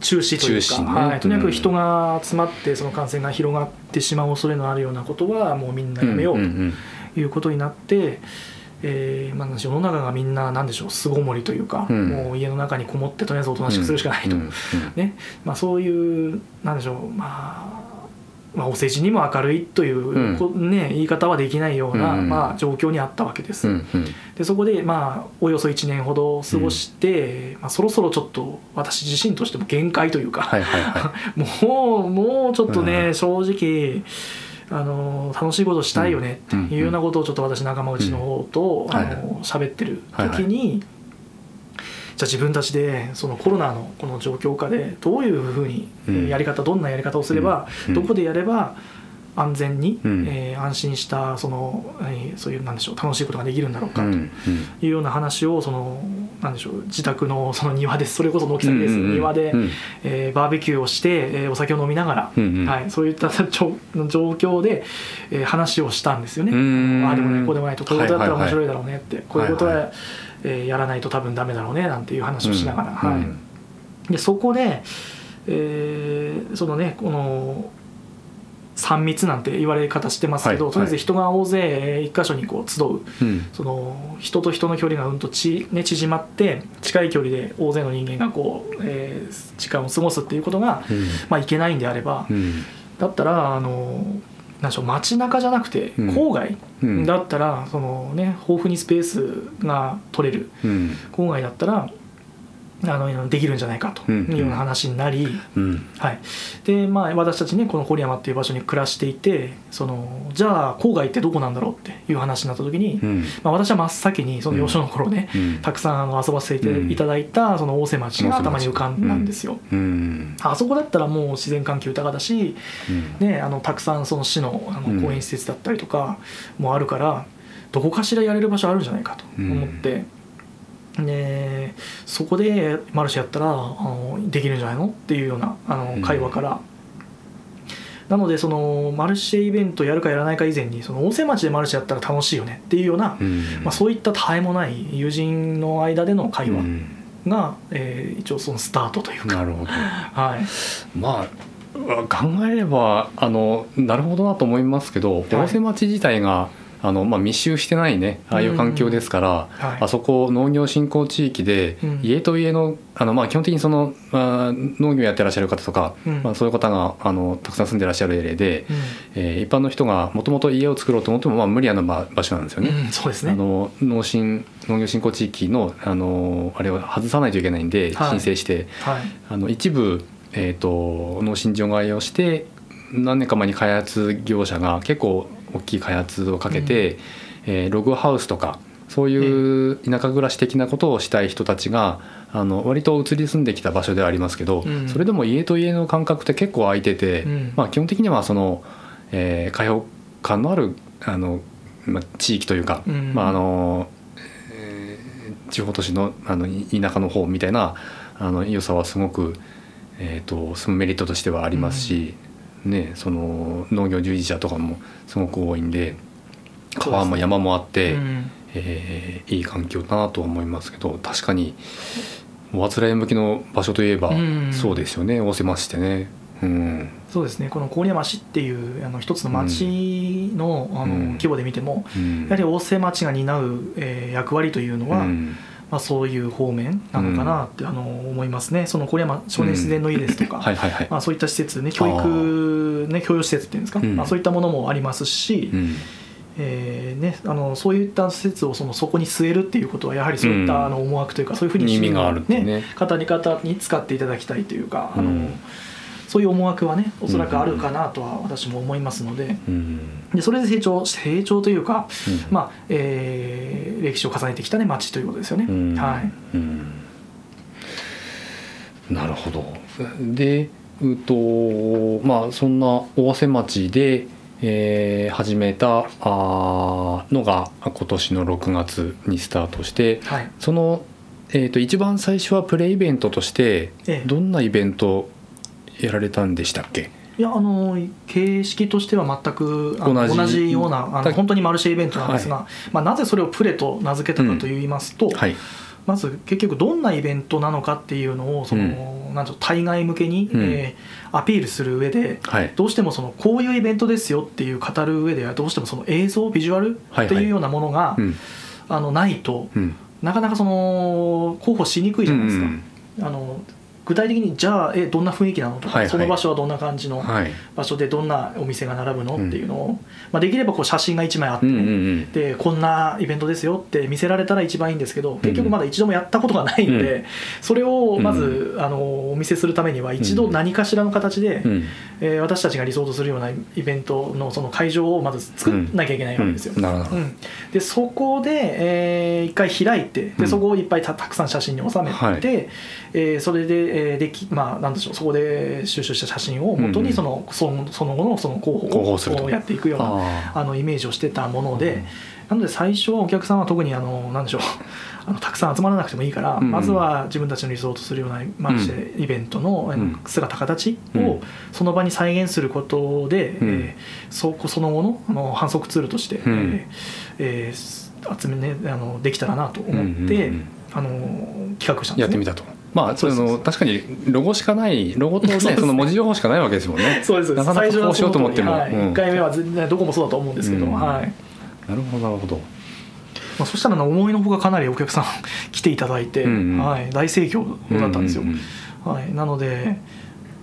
中止というか、ね、はい、とにかく人が集まってその感染が広がってしまう恐れのあるようなことはもうみんなやめようということになって。えーまあ、世の中がみんな何でしょう巣ごもりというか、うん、もう家の中にこもってとりあえずおとなしくするしかないと、うん。うん、ね。まあ、そういうなんでしょう、まあ、まあお世辞にも明るいという、ね、言い方はできないような、まあ、状況にあったわけです。でそこで、まあ、およそ1年ほど過ごして、まあ、そろそろちょっと私自身としても限界というか、はいはいはい、もうもうちょっとね、正直。あの楽しいことしたいよねっていうようなことをちょっと私仲間内の方と、あの喋ってる時に、じゃあ自分たちでそのコロナのこの状況下でどういうふうにやり方、どんなやり方をすれば、どこでやれば安全に、うん、えー、安心したその、えー、そういうなんでしょう楽しいことができるんだろうかというような話をそのなんでしょう自宅のその庭でそれこそ軒先です、うんうん、庭で、うん、えー、バーベキューをして、えー、お酒を飲みながら、うんうん、はい、そういった状況で、えー、話をしたんですよね。ああでもないこうでもないとこういうことだったら面白いだろうねって、はいはい、こういうことは、はいはい、えー、やらないと多分ダメだろうねなんていう話をしながら、はい、でそこで、えー、そのねこの3密なんて言われ方してますけど、はい、とりあえず人が大勢一箇所にこう集う、うん、その人と人の距離がうんとち、ね、縮まって近い距離で大勢の人間がこう、えー、時間を過ごすっていうことが、うん、まあ、いけないんであれば、うん、だったらあのなんでしょう街中じゃなくて郊外だったら、そのね豊富にスペースが取れる、郊外だったらあのできるんじゃないかというような話になり、うん、はい。でまあ、私たちねこの郡山っていう場所に暮らしていてそのじゃあ郊外ってどこなんだろうっていう話になった時に、うん、まあ、私は真っ先にその幼少の頃ね、うん、たくさんあの遊ばせていただいたその大瀬町が頭に浮かんだんですよ。あそこだったらもう自然環境豊かだし、ね、あのたくさんその市のあの公園施設だったりとかもあるからどこかしらやれる場所あるんじゃないかと思って。でそこでマルシェやったらあのできるんじゃないのっていうようなあの会話から、うん、なのでそのマルシェイベントやるかやらないか以前にその大瀬町でマルシェやったら楽しいよねっていうような、うん、まあ、そういったたえもない友人の間での会話が、うん、えー、一応そのスタートというか。なるほど、はい、まあ考えればあのなるほどなと思いますけど、はい、大瀬町自体があの、まあ、密集してないねああいう環境ですから、はい、あそこ農業振興地域で、家と家のあの、まあ、基本的にその、まあ、農業やってらっしゃる方とか、うん、まあ、そういう方があのたくさん住んでらっしゃるエリアで、うん、えー、一般の人がもともと家を作ろうと思っても、まあ、無理な場所なんですよね。うん、そうですね。あの農進農業振興地域のあのあれを外さないといけないんで、申請して、はい、あの一部、えーと、農心場買いをして何年か前に開発業者が結構大きい開発をかけて、うん、えー、ログハウスとかそういう田舎暮らし的なことをしたい人たちがあの割と移り住んできた場所ではありますけど、うん、それでも家と家の間隔って結構空いてて、うん、まあ、基本的にはその、えー、開放感のあるあの、まあ、地域というか、うん、まああのえー、地方都市のあの田舎の方みたいなあの良さはすごく、えーと、そのメリットとしてはありますし。ね、その農業従事者とかもすごく多いんで川も山もあって、ねうん、えー、いい環境だなと思いますけど確かにおあつらい向きの場所といえば、そうですよね。大瀬町ってね。うん、そうですね。この郡山市っていうあの一つの町の,、あの規模で見ても、やはり大瀬町が担う、えー、役割というのは、まあ、そういう方面なのかなって、あの思いますね。その郡山少年自然の家ですとかそういった施設ね教育ね教養施設っていうんですか、まあ、そういったものもありますし、えーね、あのそういった施設をそのそこに据えるっていうことはやはりそういったあの思惑というか、そういうふうに意味があるね。ね方に方に使っていただきたいというか、あのそういう思惑はねおそらくあるかなとは私も思いますので,、でそれで成長成長というか、まあえー、歴史を重ねてきたね町ということですよね。はい、なるほど。でうとまあそんな尾鷲町で、えー、始めたあのが今年の6月にスタートして、はい、その、えーと、一番最初はプレイベントとして、どんなイベントやられたんでしたっけ？いやあの形式としては全く同じ。同じようなあの本当にマルシェイベントなんですが、はい、まあ、なぜそれをプレと名付けたかといいますと、うん。はい、まず結局どんなイベントなのかっていうのをその、うん、なん対外向けに、うん、えー、アピールする上で、はい、どうしてもそのこういうイベントですよっていう語る上ではどうしてもその映像ビジュアルっていうようなものが、はいはい、あのないと、なかなかその候補しにくいじゃないですか。あの具体的にじゃあえどんな雰囲気なのとか、はいはい、その場所はどんな感じの場所でどんなお店が並ぶの、っていうのを、まあ、できればこう写真が1枚あって、うんうんうん、でこんなイベントですよって見せられたら一番いいんですけど結局まだ一度もやったことがないので、うん、それをまず、あのお見せするためには一度何かしらの形で、うん、えー、私たちが理想とするようなイベントのその会場をまず作んなきゃいけないわけですよ。でそこで、えー、一回開いてでそこをいっぱいたたくさん写真に収めて、はい、えー、それでえー、できまあなんでしょうそこで収集した写真をもとにその,、そのその後のその広報をやっていくようなあのイメージをしてたもので、なので最初はお客さんは特にあのなんでしょう あのたくさん集まらなくてもいいから、うんまずは自分たちの理想とするようなマルシェイベントの姿形をその場に再現することで、うん、えー、そその後のあの反則ツールとして、うん、え集めねあのできたらなと思って、あの企画したんです、ね、やってみたと。まあ、その確かにロゴしかないロゴとねその文字情報しかないわけですもんね。そうですなかなかこうしようと思っても、はい、1回目は全然どこもそうだと思うんですけど、うん、はい。なるほどなるほど。まあ、そしたら思いのほかかなりお客さん来ていただいて、うんうん、はい、大盛況だったんですよ。うんうんうん、はい、なので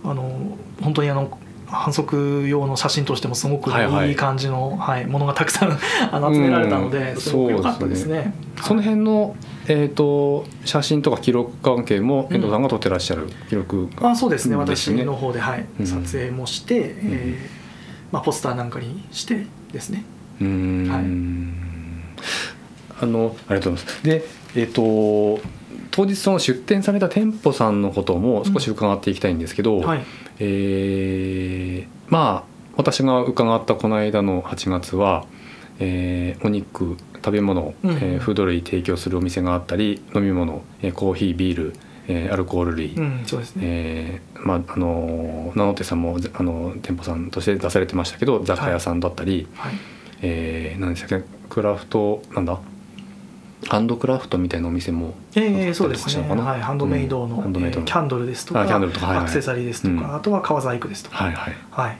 あの本当にあの反則用の写真としてもすごくいい。感じの、はい、はい、ものがたくさんあの集められたので、すごく良かったですね。その辺のえーと、写真とか記録関係も遠藤さんが撮ってらっしゃる記録、うん、あそうですね。私の方で、はい、うん、撮影もして、うん、えー、まあ、ポスターなんかにしてですね。うん。はい。あのありがとうございます。でえっ、ー、と当日その出店された店舗さんのことも少し伺っていきたいんですけど、うんはい、えー、まあ私が伺ったこの間の8月は、えー、お肉食べ物、うん、えー、フード類提供するお店があったり飲み物、えー、コーヒービール、えー、アルコール類、うんそうですね。えーまあ、あの名乗手さんもあの店舗さんとして出されてましたけど雑貨屋さんだったり、はい。はい、えー、何でしたっけクラフトなんだ？ハンドクラフトみたいなお店もええー、そうですね、はい、ハンドメイドの,、うん、ドメイドの。キャンドルですとかキャンドルとか、はいはい、アクセサリーですとか、うん、あとは革細工ですとか。はいはい、はい、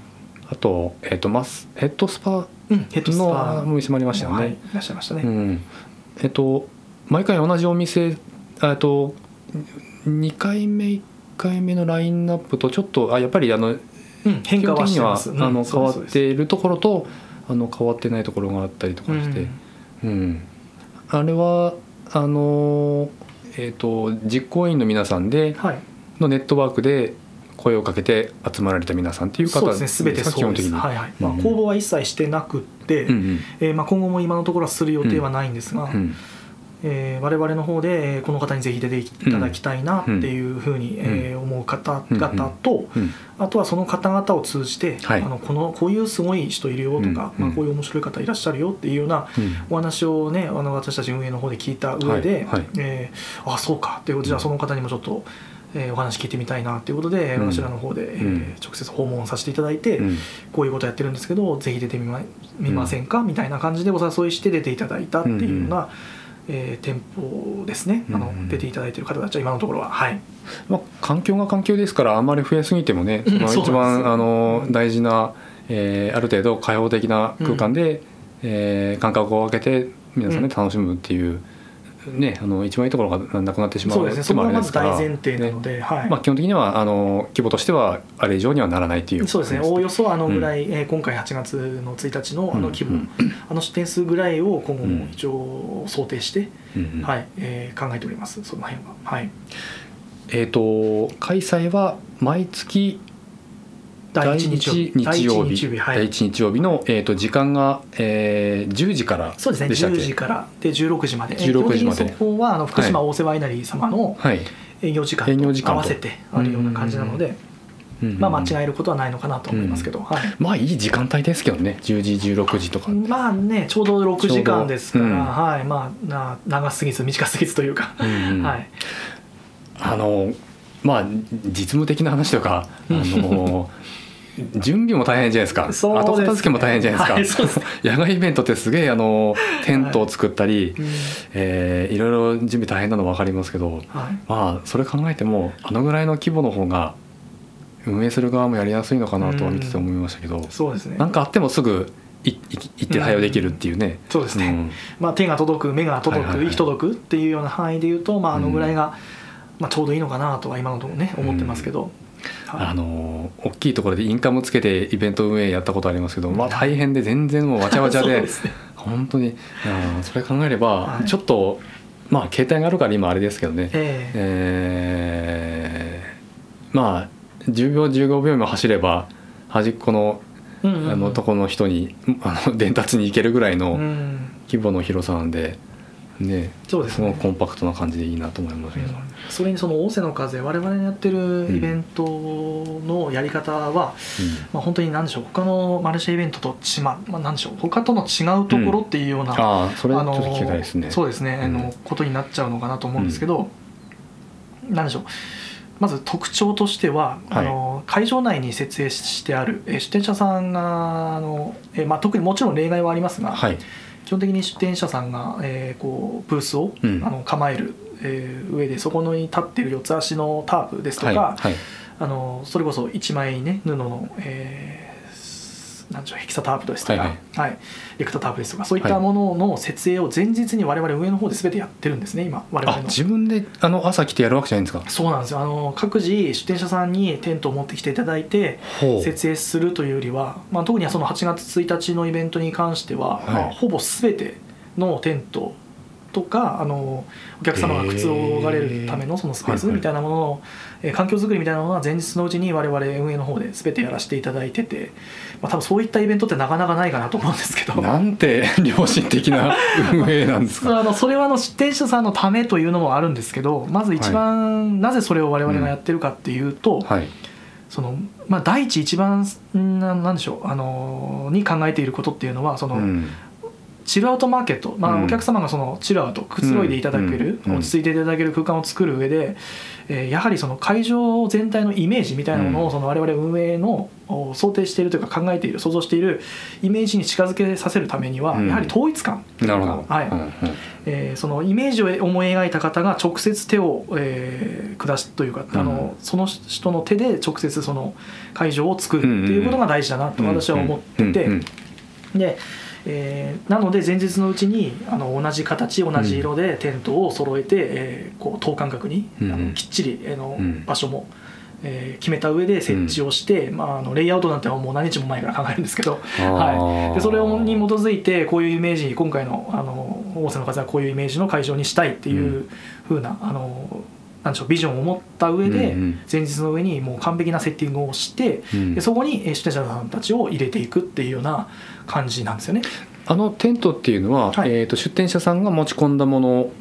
あと,、えーと、マスヘッドスパのお店もありましたよね、はい、いらっしゃいましたね、うん、えっ、ー、と毎回同じお店えっと2回目1回目のラインナップとちょっとあやっぱりあの、うん、変化はしてます、あの変わっているところとあの変わってないところがあったりとかして、うん、あれはあのえっ、ー、と実行委員の皆さんで、のネットワークで声をかけて集まられた皆さんっていう方ですね全てそうです。はいはい。まあ、公募は一切してなくて、うんうん、えー、まあ、今後も今のところはする予定はないんですが、うん。うん。えー、我々の方でこの方にぜひ出ていただきたいなっていうふうに、うん、えー、思う方々と、うん、あとはその方々を通じて、はい、あのこのこういうすごい人いるよとか、うん、まあ、こういう面白い方いらっしゃるよっていうようなお話をねあの私たち運営の方で聞いた上で、はえー、あそうか。っていうことじゃあその方にもちょっと。えー、お話聞いてみたいなということで、うん、私らの方で、えー、直接訪問させていただいて、うん、こういうことやってるんですけどぜひ出てみまみませんか、みたいな感じでお誘いして出ていただいたっていうような、うん。えー、店舗ですね。あの、出ていただいている方たちは今のところは。はい、まあ、環境が環境ですからあんまり増えすぎてもね、その一番あの大事な、えー、ある程度開放的な空間で、うん、えー、間隔を空けて皆さんね、楽しむっていうね、あの一番いいところがなくなってしまうそうですね。そこがまず大前提なので、ね、はい。まあ、基本的にはあの規模としてはあれ以上にはならないというそうですね。おおよそあのぐらい、うん、えー、今回8月の1日のあの規模、うん、あの点数ぐらいを今後も一応想定して、うん、はい。えー、考えております。その辺は。はい。えっ、ー、と開催は毎月第一日曜日。第一日曜日。の、えー、と時間が、えー、10時からそうですね10時からで16時まで。16時まで。そこはあの福島大瀬ワイナリー様の営業時間と。合わせてあるような感じなので、まあ間違えることはないのかなと思いますけど、はい、まあいい時間帯ですけどね。10時16時とか。まあねちょうど6時間ですから、うん、はい。まあな長すぎず短すぎずというか、うんうん、はい。あのまあ実務的な話とかあの 準備も大変じゃないですか。後片付けも大変じゃないですか、はい、野外イベントってすげえあのテントを作ったり、はいえー、いろいろ準備大変なの分かりますけど、はい、まあそれ考えてもあのぐらいの規模の方が運営する側もやりやすいのかなとは見てて思いましたけど、そうですね。なんかあってもすぐ行って対応できるっていうね、うん、そうですね、うん、まあ、手が届く目が届く、行き届くっていうような範囲でいうと、まあ、あのぐらいが、まあ、ちょうどいいのかなとは今のところね思ってますけど。あの大きいところでインカムつけてイベント運営やったことありますけど、まあ、大変で全然もうわちゃわちゃで ね、本当にそれ考えればちょっと、まあ携帯があるから今あれですけどね、えー、えー、まあ10秒15秒も走れば端っこのあのとこの人にあの伝達に行けるぐらいの規模の広さなんで。ね。そうですね。コンパクトな感じでいいなと思いますけど、うん、それにその大瀬の風我々のやってるイベントのやり方は、うん、まあ、本当に何でしょう他のマルシェイベントと違う、まあ、何でしょう他との違うところっていうような、うん、あそれちょっと聞きたいですね。そうですね、あのことになっちゃうのかなと思うんですけど、うん、何でしょう。まず特徴としては、はい、あの会場内に設営してある、え出店者さんがあの、えまあ、特にもちろん例外はありますが、はい基本的に出店者さんが、えー、こうブースを、うん、あの構える、えー、上でそこに立ってる四つ足のタープですとか、はいはい、あのそれこそ一枚ね布の、えーなんでしょうヘキサタープですとか、はい、はい、レクタタープですとかそういったものの設営を前日に我々上の方で全てやってるんですね今我々の。自分であの朝来てやるわけじゃないんですか？そうなんですよ。あの各自出店者さんにテントを持ってきていただいて設営するというよりは、まあ、特にその8月1日のイベントに関しては、はい、まあ、ほぼ全てのテントとかあのお客様がくつろがれるためのそのスペースみたいなものの、えー、環境づくりみたいなものは前日のうちに我々運営の方で全てやらせていただいてて、まあ、多分そういったイベントってなかなかないかなと思うんですけど。なんて 良心的な 運営なんですか。あのそれはあの出店者さんのためというのもあるんですけどまず一番、なぜそれを我々がやってるかっていうと、はい、そのまあ、第一一番なんでしょうあのに考えていることっていうのはその、うんチルアウトマーケット、まあ、お客様がそのチルアウトくつろいでいただける、落ち着いていただける空間を作る上で、えー、やはりその会場全体のイメージみたいなものをその我々運営の想定しているというか考えている想像しているイメージに近づけさせるためにはやはり統一感。とい。うか、はいえそのイメージを思い描いた方が直接手を、えー、下すというか、あのその人の手で直接その会場を作るっていうことが大事だなと私は思ってて。でえー、なので前日のうちにあの同じ形同じ色でテントを揃えて、うん、えー、こう等間隔に、うん、あのきっちり、えー、の、うん、場所も、えー、決めた上で設置をして、まあ、あのレイアウトなんてもう何日も前から考えるんですけど、はい、でそれに基づいてこういうイメージ今回のあの大瀬の風はこういうイメージの会場にしたいっていうふうなあのなんでしょうビジョンを持った上で前日の上にもう完璧なセッティングをして、でそこに出店者さんたちを入れていくっていうような感じなんですよね。あのテントっていうのは、はい、えー、と出店者さんが持ち込んだもの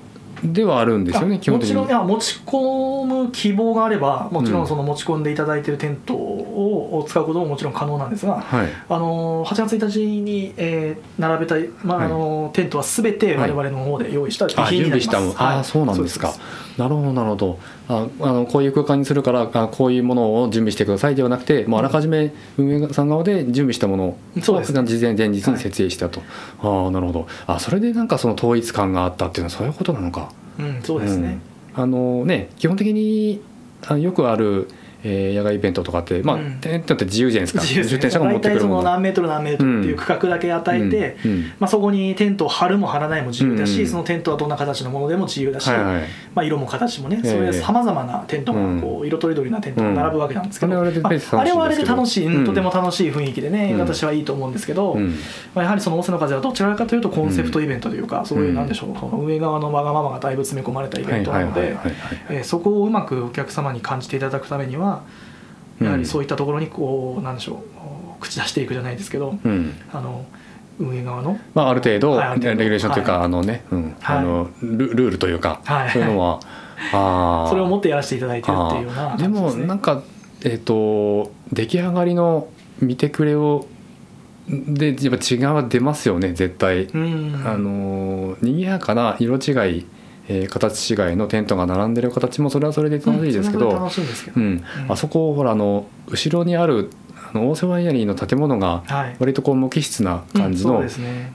ではあるんですよね基本的に。もちろん持ち込む希望があればもちろんその持ち込んでいただいているテントを使うことももちろん可能なんですが、はい、あの8月1日に、えー、並べた、まああの、はい、テントはすべて我々の方で用意した備品になります、はい、ああそうなんですかなるほどなるほど。ああのこういう空間にするからあこういうものを準備してくださいではなくてもうあらかじめ運営さん側で準備したものを事前前日に設営したと、はい、ああなるほど。あそれでなんかその統一感があったっていうのはそういうことなのか。うん、そうですね、うん、あのね基本的にあよくあるえー、野外イベントとかって、まあ、テントって自由じゃないですか、自由店者が持ってくるもの。何メートル何メートルっていう区画だけ与えて、うんうん、まあ、そこにテントを張るも張らないも自由だし、うん、そのテントはどんな形のものでも自由だし、はいはい、まあ、色も形もね、それさまざまなテントがこう色とりどりなテントが並ぶわけなんですけど、あれはあれで楽しい、とても楽しい雰囲気でね、私はいいと思うんですけど、まあ、やはりその大瀬の風はどちらかというとコンセプトイベントというか、そういうなんでしょうその上側のわがままがだいぶ詰め込まれたイベントなのでそこをうまくお客様に感じていただくためにはやはりそういったところにこうなんでしょう口出していくじゃないですけど、うん、あの運営側の、まあ、ある程度、レギュレーションというか、はい、あのね、うん、あのルルールというか、はい、そういうのは、あそれを持ってやらせていただいてるっていうようなで、ね,、もなんかえっ、ー、と出来上がりの見てくれをでやっぱ違いは出ますよね絶対、うん、あの賑やかな色違いえー、形違いのテントが並んでる形もそれはそれで楽しいですけど、うん。あそこほらあの後ろにあるあの大瀬ワイヤリーの建物が割とこう無機質な感じの、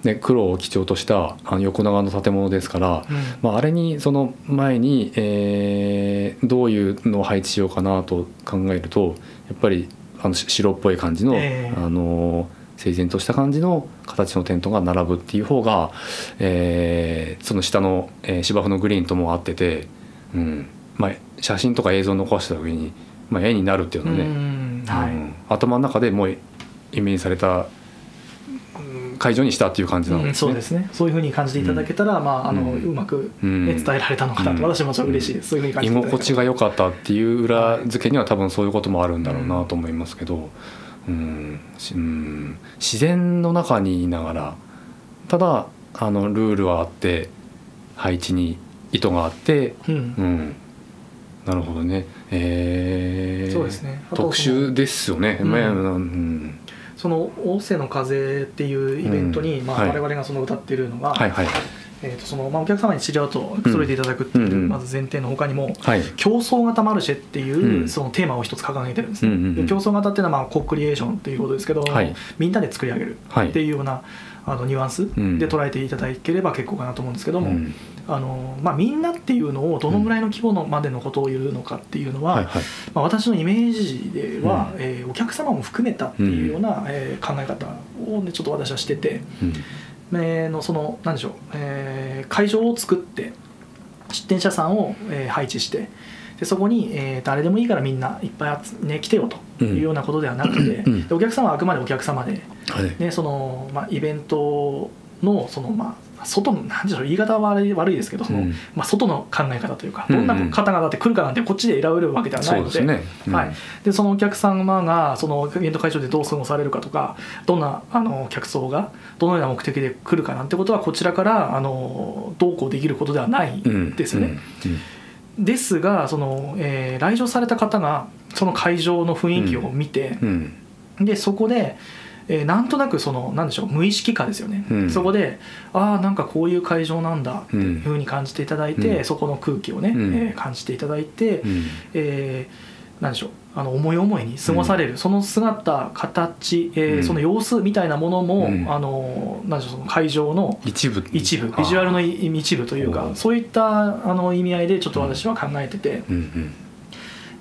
ね。黒を基調としたあの横長の建物ですから、まあ、あれにその前に、えー、どういうのを配置しようかなと考えるとやっぱりあの白っぽい感じの、えー、あのー整然とした感じの形のテントが並ぶっていう方が、えー、その下の、えー、芝生のグリーンとも合ってて、うん。まあ、写真とか映像を残した時に、まあ、絵になるっていうのね、うんはい、うん、頭の中でもうイメージされた会場にしたっていう感じなのね、うん、そうですね。そういうふうに感じていただけたら、うん、まあ、あのうまく、伝えられたのかなと、私もちょっと嬉しいです、そういうふうに感じて居心地が良かったっていう裏付けには多分そういうこともあるんだろうなと思いますけど、うん、うん、自然の中にいながらただあのルールはあって配置に意図があって、うん、うん、なるほどねえー、そうですね。特殊ですよね、うん、うん、その「大瀬の風」っていうイベントに、まあ、我々がその歌ってるのが、はいはい。はいえーとそのまあ、お客様に知り合うと揃えていただくっていう、まず前提のほかにも、はい、競争型マルシェっていう、そのテーマを一つ掲げてるんですね、で競争型っていうのはまあコクリエーションっていうことですけど、はい、みんなで作り上げるっていうような、あのニュアンスで捉えていただければ結構かなと思うんですけども、うん、あのまあ、みんなっていうのをどのぐらいの規模のまでのことを言うのかっていうのは、まあ、私のイメージでは、うん、えー、お客様も含めたっていうような、うん、えー、考え方を、ね、ちょっと私はしてて、うん、えー、のその何でしょう、えー、会場を作って出店者さんを、えー、配置して。でそこに、えー、誰でもいいからみんないっぱい、ね、来てよというようなことではなくて、うん、お客様はあくまでお客様で、はい、ねそのまあ、イベントのその、まあ、外の何でしょう言い方は悪い悪いですけどその、うん、まあ、外の考え方というか、どんな方がだって来るかなんてこっちで選べるわけではないのでねうん、はい、でそのお客様がそのイベント会場でどう過ごされるかとかどんなあの客層がどのような目的で来るかなんてことはこちらからあのどうこうできることではないですよね。うんですがその、えー、来場された方がその会場の雰囲気を見て、でそこで、えー、なんとなくそのなんでしょう無意識化ですよね、うん、そこでああんかこういう会場なんだっていうふうに感じていただいて、そこの空気をね、えー、感じていただいて、うん、えー、なんでしょうあの思い思いに過ごされる、うん、その姿形、えー、うん、その様子みたいなものも、うん、あのなんでしょう会場の一部。一部ビジュアルの一部というかそういったあの意味合いでちょっと私は考えてて、うん。うん、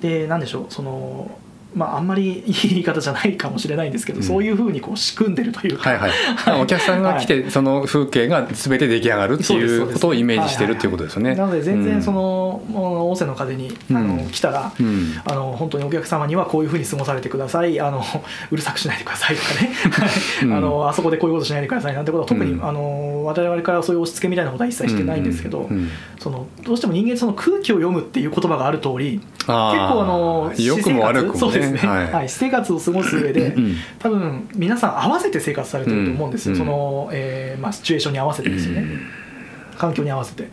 でなんでしょうそのまあ、あんまりいい言い方じゃないかもしれないんですけど、うん、そういうふうにこう仕組んでるというか、はいはい、お客さんが来て、その風景が全て出来上がるっていうことをイメージしてるっていうことですよね。なので全然その、うん、大瀬の風にあの、来たら、うん、あの本当にお客様にはこういうふうに過ごされてください。あの うるさくしないでくださいとかね。あのあそこでこういうことしないでくださいなんてことは特に、あの我々からそういう押し付けみたいなことは一切してないんですけど、そのどうしても人間その空気を読むっていう言葉がある通り結構あの良くも悪くもねですね、はい、はい、私生活を過ごす上で、多分皆さん合わせて生活されてると思うんですよ、その、えーまあ、シチュエーションに合わせてですよね、環境に合わせて。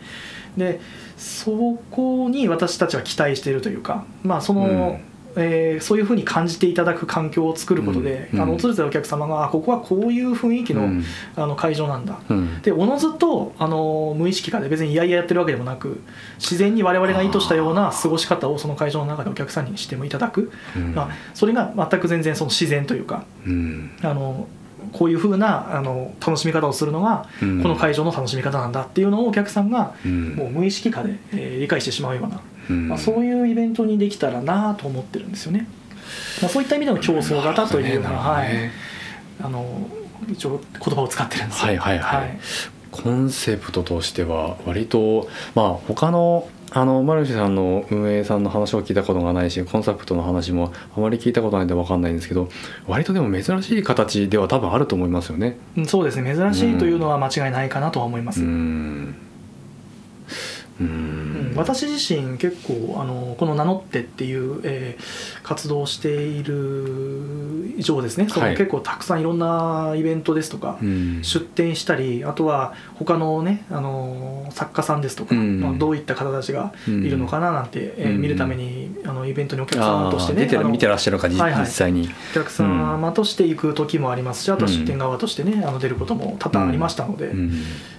でそこに私たちは期待しているというか、まあそのえー、そういうふうに感じていただく環境を作ることで、うん、あの訪れたお客様がここはこういう雰囲気のうん、あの会場なんだ、うん、でおのずとあの無意識化で別に嫌々やってるわけでもなく自然に我々が意図したような過ごし方をその会場の中でお客さんにしてもいただく、まあ、それが全く全然その自然というか、あのこういうふうなあの楽しみ方をするのが、この会場の楽しみ方なんだっていうのをお客さんがもう無意識化で、えー、理解してしまうような。まあ、そういうイベントにできたらなと思ってるんですよね。まあ、そういった意味での競争型というのは、はい、あの一応言葉を使ってるんですよ。はいはいはい、はい、コンセプトとしては割とまあ他のあのマルシェさんの運営さんの話を聞いたことがないしコンセプトの話もあまり聞いたことないんで分かんないんですけど割とでも珍しい形では多分あると思いますよね。そうですね珍しいというのは間違いないかなとは思います。うんうん、私自身結構あのこの「名乗って」っていう、えー、活動をしている以上ですね、その結構たくさんいろんなイベントですとか、出展したりあとは他のねあの作家さんですとか、まあ、どういった方たちがいるのかななんて、えー、見るためにあのイベントにお客様としてね見てらっしゃるか、はいはい、実際に。お客様として行く時もありますしあとは出店側としてねあの出ることも多々ありましたので。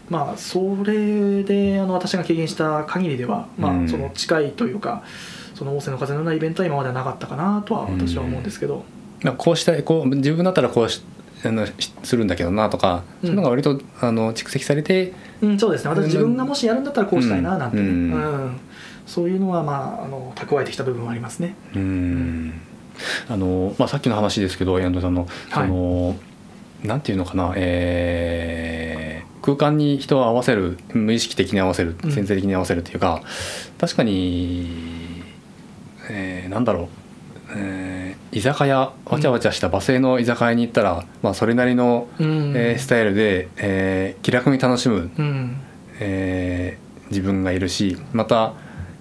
まあ、それであの私が経験した限りでは、まあ、その近いというか、その仰せの風のようなイベントは今まではなかったかなとは私は思うんですけど、うん、こうしたいこう自分だったらこうしあのするんだけどなとか、そういうのが割とあの蓄積されて、うん、そうですね。私自分がもしやるんだったらこうしたいななんて、うん、うん、そういうのは、まあ、あの蓄えてきた部分はありますね。うん。あのまあ、さっきの話ですけど遠藤さんの、はい、そのなんていうのかなえー空間に人を合わせる無意識的に合わせる潜在的に合わせるっていうか、うん、確かに、えー、なんだろう、えー、居酒屋わちゃわちゃした罵声の居酒屋に行ったら、まあ、それなりの、うん、えー、スタイルで、えー、気楽に楽しむ、うん、えー、自分がいるしまた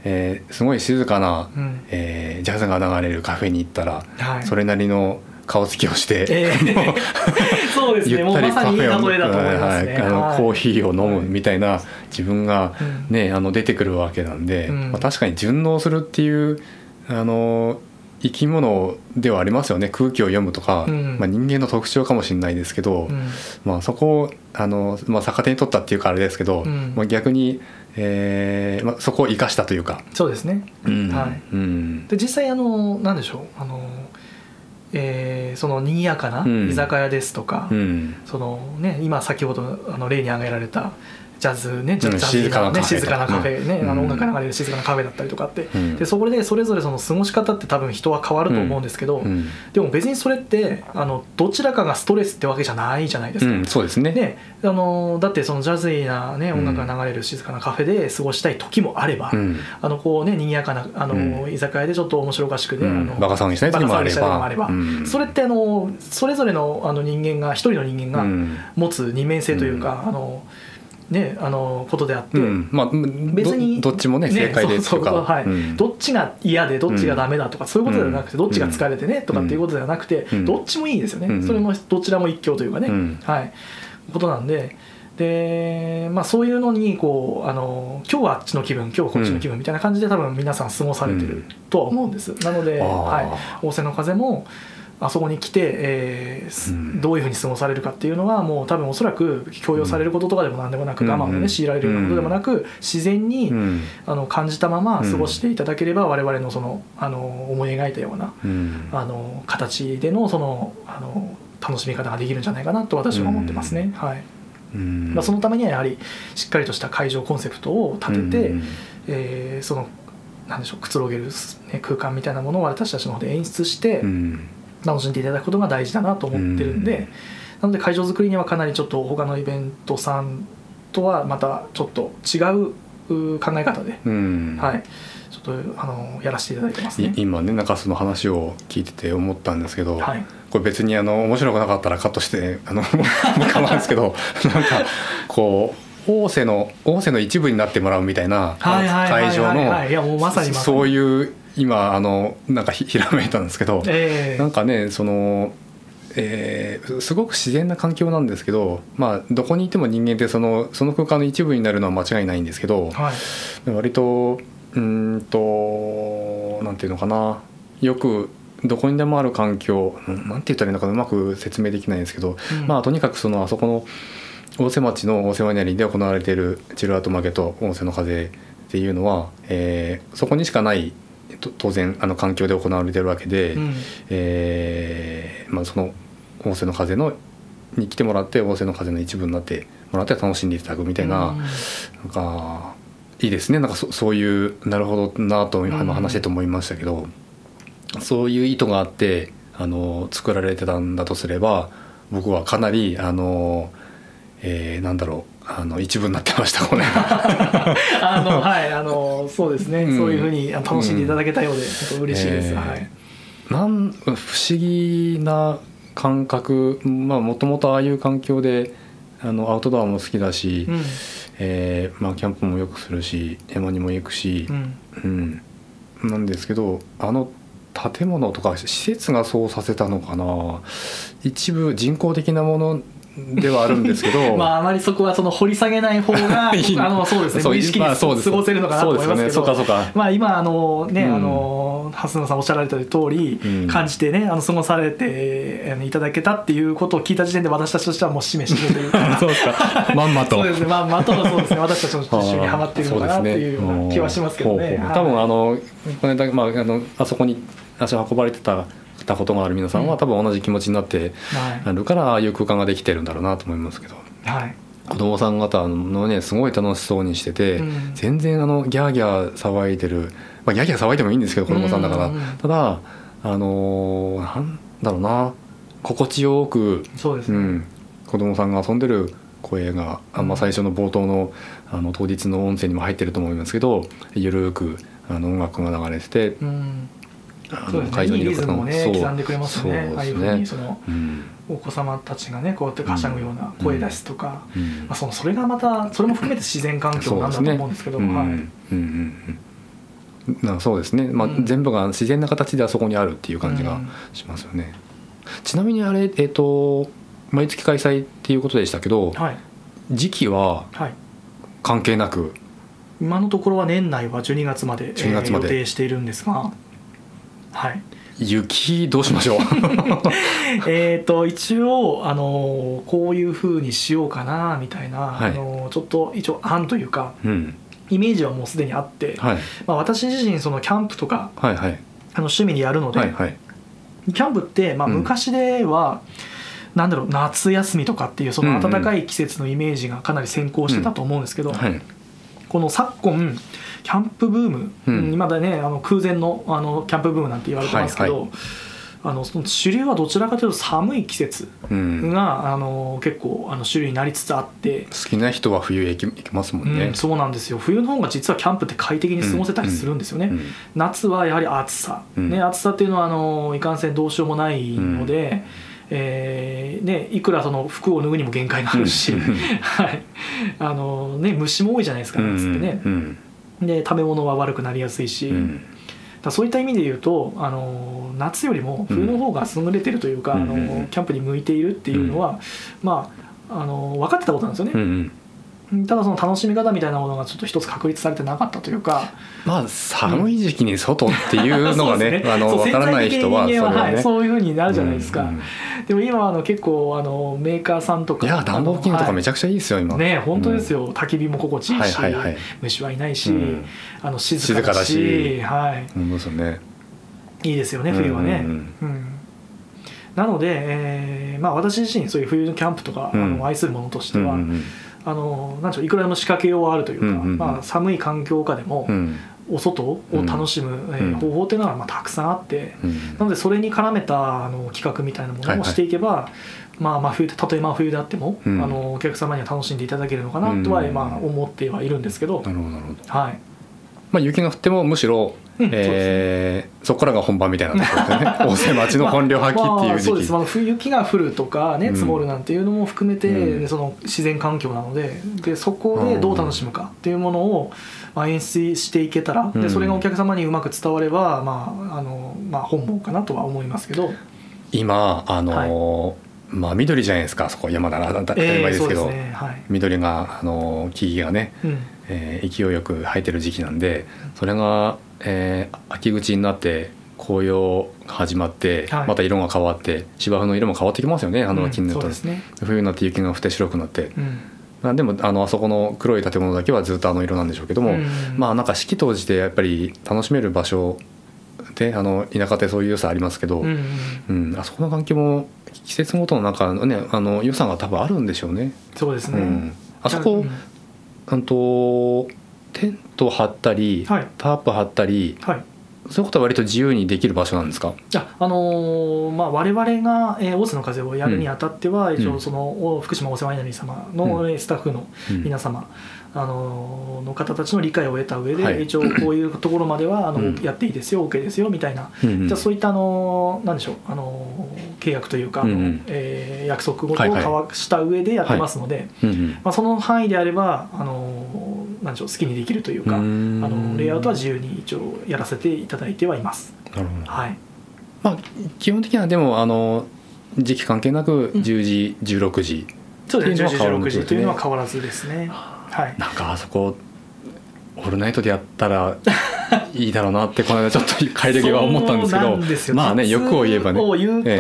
えー、すごい静かな、うん、えー、ジャズが流れるカフェに行ったら、はい、それなりの顔つきをして、えー、そうですね。ゆったりカフェを、ね、はい、あのコーヒーを飲むみたいな自分がね、あの出てくるわけなんで、うん、まあ、確かに順応するっていうあの生き物ではありますよね。空気を読むとか、うん、まあ、人間の特徴かもしれないですけど、うん、まあ、そこをあの、まあ、逆手に取ったっていうかあれですけど、うん、まあ、逆に、えーまあ、そこを生かしたというか。そうですね、はい、で実際あのなんでしょう。あのえー、その賑やかな居酒屋ですとか、うん、そのね、今先ほどあの例に挙げられたジャズねジャズ静かなね静かなカフェね、あの音楽流れる静かなカフェだったりとかって、でそこでそれぞれその過ごし方って多分人は変わると思うんですけど、でも別にそれってあのどちらかがストレスってわけじゃないじゃないですか、そうですね。であのだってそのジャズイな、ね、音楽が流れる静かなカフェで過ごしたい時もあれば、あのこうね賑やかなあの、居酒屋でちょっと面白おかしくね、あのバカ騒ぎしたい時もあれば。あれば、それってあのそれぞれのあの人間が一人の人間が持つ二面性というか、あのね、あのことであって、うん、まあ、別に。どっちもね正解ですとか、はい、うん、どっちが嫌でどっちがダメだとか、そういうことではなくて、どっちが疲れてねとかっていうことではなくて、どっちもいいですよね、それもどちらも一興というかね、はい。ことなんで。でまあ、そういうのにこうあの今日はあっちの気分今日はこっちの気分みたいな感じで多分皆さん過ごされてるとは思うんです。なので、はい、仰せの風もあそこに来て、えー、どういうふうに過ごされるかっていうのはもう多分おそらく強要されることとかでも何でもなく、我慢をね強いられるようなことでもなく自然に、あの感じたまま過ごしていただければ我々のそのあの思い描いたような、あの形でのそのあの楽しみ方ができるんじゃないかなと私は思ってますね。はい。まあ、そのためにはやはりしっかりとした会場コンセプトを立てて、えー、そのなんでしょうくつろげる、ね、空間みたいなものを私たちの方で演出して、楽しんでいただくことが大事だなと思ってるんで、なので会場作りにはかなりちょっと他のイベントさんとはまたちょっと違う考え方で、はい。ちょっとあのやらせていただいてますね。今ね中洲の話を聞いてて思ったんですけど、はい、これ別にあの面白くなかったらカットしてあの 構わんですけどなんかこう大瀬の大瀬の一部になってもらうみたいな会場のそういう今あのなんかひらめいたんですけど、えー、なんかねその、えー、すごく自然な環境なんですけど、まあ、どこにいても人間ってそのその空間の一部になるのは間違いないんですけど、はい、割とうんとなんていうのかなよくどこにでもある環境なんて言ったらいいのかうまく説明できないんですけど、うん、まあとにかくそのあそこの大瀬町の大瀬ワイナリーで行われているチルアート負けと大瀬の風っていうのは、えー、そこにしかない当然あの環境で行われてるわけで、うん、えー、まあ、その仰せの風のに来てもらって仰せの風の一部になってもらって楽しんでいただくみたいな、うん、なんかいいですね。なんかそそういうなるほどなと話してと思いましたけど、うん、そういう意図があってあの作られてたんだとすれば僕はかなりあの、えー、なんだろうあの一部になってましたこれ。あのはいあのそうですね、うん、そういうふうに楽しんでいただけたようで、うん、嬉しいです、えー、はい。なん不思議な感覚まあもともとああいう環境であのアウトドアも好きだし、うん、えー、まあ、キャンプもよくするし山にも行くし、うん、うん、なんですけどあの建物とか施設がそうさせたのかな。一部人工的なものではあるんですけど。まああまりそこはその掘り下げない方が あのそうですね無意識に過ごせるのかなと思いますけど、ね、まあ今あのね、うん、あの蓮野さんおっしゃられた通り、うん、感じてねあの過ごされていただけたっていうことを聞いた時点で私たちとしてはもう示してるというか。そうですか。まんまと。そうですね。まんまとそうですね。私たちの一緒にはまっているのかなっていうような気はしますけどね、多分あのこれだまああのあそこに足を運ばれてたたことがある皆さんは多分同じ気持ちになってあるからああいう空間ができてるんだろうなと思いますけど、はい、子供さん方のねすごい楽しそうにしてて、うん、全然あのギャーギャー騒いでる、まあ、ギャーギャー騒いでもいいんですけど子供さんだから、ただあのー、なんだろうな心地よくそうですね、うん、子供さんが遊んでる声が、あまあ、最初の冒頭のあの当日の音声にも入ってると思いますけどゆるくあの音楽が流れてて、うん、あの会場にいる方もね刻んでくれますねああいうふうにその、お子様たちがねこうやってはしゃぐような声出すとか、まあ、そのそれがまたそれも含めて自然環境なんだと思うんですけど、はい。うんうんなそうですね、まあ、全部が自然な形であそこにあるっていう感じがしますよね。ちなみにあれ、えーと、毎月開催っていうことでしたけど、はい、時期は関係なく、はい、今のところは年内は12月まで12月まで、えー、予定しているんですが。はい。雪どうしましょう？えっと一応あのこういうふうにしようかなみたいな、はい、あのちょっと一応案というか、うん、イメージはもうすでにあって、はい、まあ、私自身そのキャンプとか、はいはい、あの趣味にやるので、はいはい、キャンプって、まあ、昔では、うん、なんだろう夏休みとかっていうその暖かい季節のイメージがかなり先行してたと思うんですけど、はい、この昨今キャンプブーム、うん、今だねあの空前のあのキャンプブームなんて言われてますけど、はいはい。あのその主流はどちらかというと寒い季節が、うん、あの結構あの主流になりつつあって好きな人は冬へ行きますもんね、うん、そうなんですよ。冬の方が実はキャンプって快適に過ごせたりするんですよね、うん、夏はやはり暑さ、ね、暑さっていうのはあのいかんせんどうしようもないので、うんえーね、いくらその服を脱ぐにも限界があるし、はい。あのね、虫も多いじゃないですか夏ってね、で食べ物は悪くなりやすいし、だそういった意味で言うとあの夏よりも冬の方が優れてるというか、あのキャンプに向いているっていうのは、まああの分かってたことなんですよね。ただその楽しみ方みたいなものがちょっと一つ確立されてなかったというか。まあ寒い時期に外っていうのがねね、あの分からない人はそは、はい、そういうふうになるじゃないですか、うん。うん、でも今あの結構あのメーカーさんとか。いや暖房器具とかめちゃくちゃいいですよ、はい、今ね本当ですよ、うん、焚き火も心地いいし、はいはいはい、虫はいないし、うん、あの静かだし。はい。ですよね。いいですよね冬はね、うん、うん、なので、えーまあ、私自身そういう冬のキャンプとか、あの愛するものとしては、うんうんあのなんでしょういくらでも仕掛けようはあるというか、うんうんうん、まあ、寒い環境下でも、お外を楽しむ、うん、方法っていうのはまあたくさんあって、うん、なのでそれに絡めたあの企画みたいなものをしていけば、はいはい、まあ、真冬たとえ真冬であっても、うん、あのお客様には楽しんでいただけるのかなとは、まあ、思ってはいるんですけど。なるほどなるほど。はい。まあ、雪が降ってもむしろえー、そこからが本番みたいなところでね。大瀬町の本領発揮っていう時期、まあ、そうです、まあ、雪が降るとかね積もるなんていうのも含めて、うん、その自然環境なのででそこでどう楽しむかっていうものを、まあ、演出していけたら、でそれがお客様にうまく伝われば、まああのまあ、本望かなとは思いますけど。今あのーはい。まあ緑じゃないですかそこ山だな当たり前ですけど、えーね。はい、緑があの木々がね、うん、えー、勢いよく生えてる時期なんでそれがえー、秋口になって紅葉が始まって、はい、また色が変わって芝生の色も変わってきますよねあの秋になったら、ね、冬になって雪が降って白くなって、うん、でもあのあそこの黒い建物だけはずっとあの色なんでしょうけども、うん、まあなんか四季当時でやっぱり楽しめる場所であの田舎ってそういう良さありますけど、うん、うん、あそこの環境も季節ごとのなんかねあの良さが多分あるんでしょうね。そうですね、あそこ、うん、とテント張ったり、はい、タープ張ったり、はい、そういうことは割と自由にできる場所なんですか？あ、あのー、まあ、我々が、えー、大津の風をやるにあたっては、うん、一応その福島お世話になり様のスタッフの皆様、あのの方たちの理解を得た上で、はい、一応こういうところまではあの、うん、やっていいですよ OK ですよみたいな、うんうん、じゃそういったあのなんでしょうあの契約というか、うんうん、えー、約束事を交わした上でやってますので、はいはい、まあ、その範囲であればあのなんでしょう好きにできるというかあのレイアウトは自由に一応やらせていただいてはいます。なるほど。はい。まあ、基本的にはでもあの時期関係なく10時、うん、16時そうですね。10時16時というのは変わらずですね。はい、なんかあそこオールナイトでやったら いいだろうなってこの間ちょっと帰り際思ったんですけどまあね欲を言えばね。を言うと、ええ、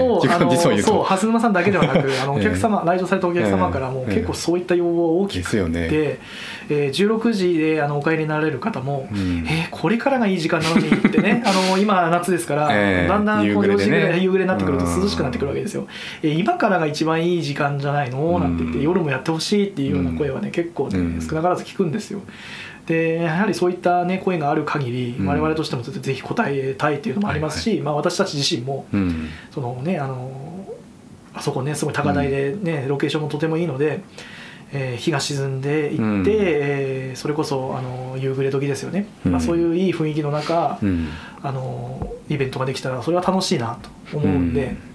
実を言うと。そう蓮沼さんだけではなくあの お客様、来場されたお客様からも結構そういった要望大きくて、えね。えー、16時であのお帰りになられる方も、うん、えー、これからがいい時間なのにってね あの今夏ですから、えー、だんだんこう4時ぐらい夕暮れになってくると涼しくなってくるわけですよ、えー、今からが一番いい時間じゃないの？なんて言って、夜もやってほしいっていうような声はね結構ね、少なからず聞くんですよ。でやはりそういった、ね、声がある限り、うん、我々としてもぜひ答えたいっていうのもありますし、はいはい、まあ、私たち自身も、うん、そのねあのあそこねすごい高台でね、うん、ロケーションもとてもいいので、えー、日が沈んでいって、うん、えー、それこそあの夕暮れ時ですよね、まあ、そういういい雰囲気の中、あのイベントができたらそれは楽しいなと思うんで。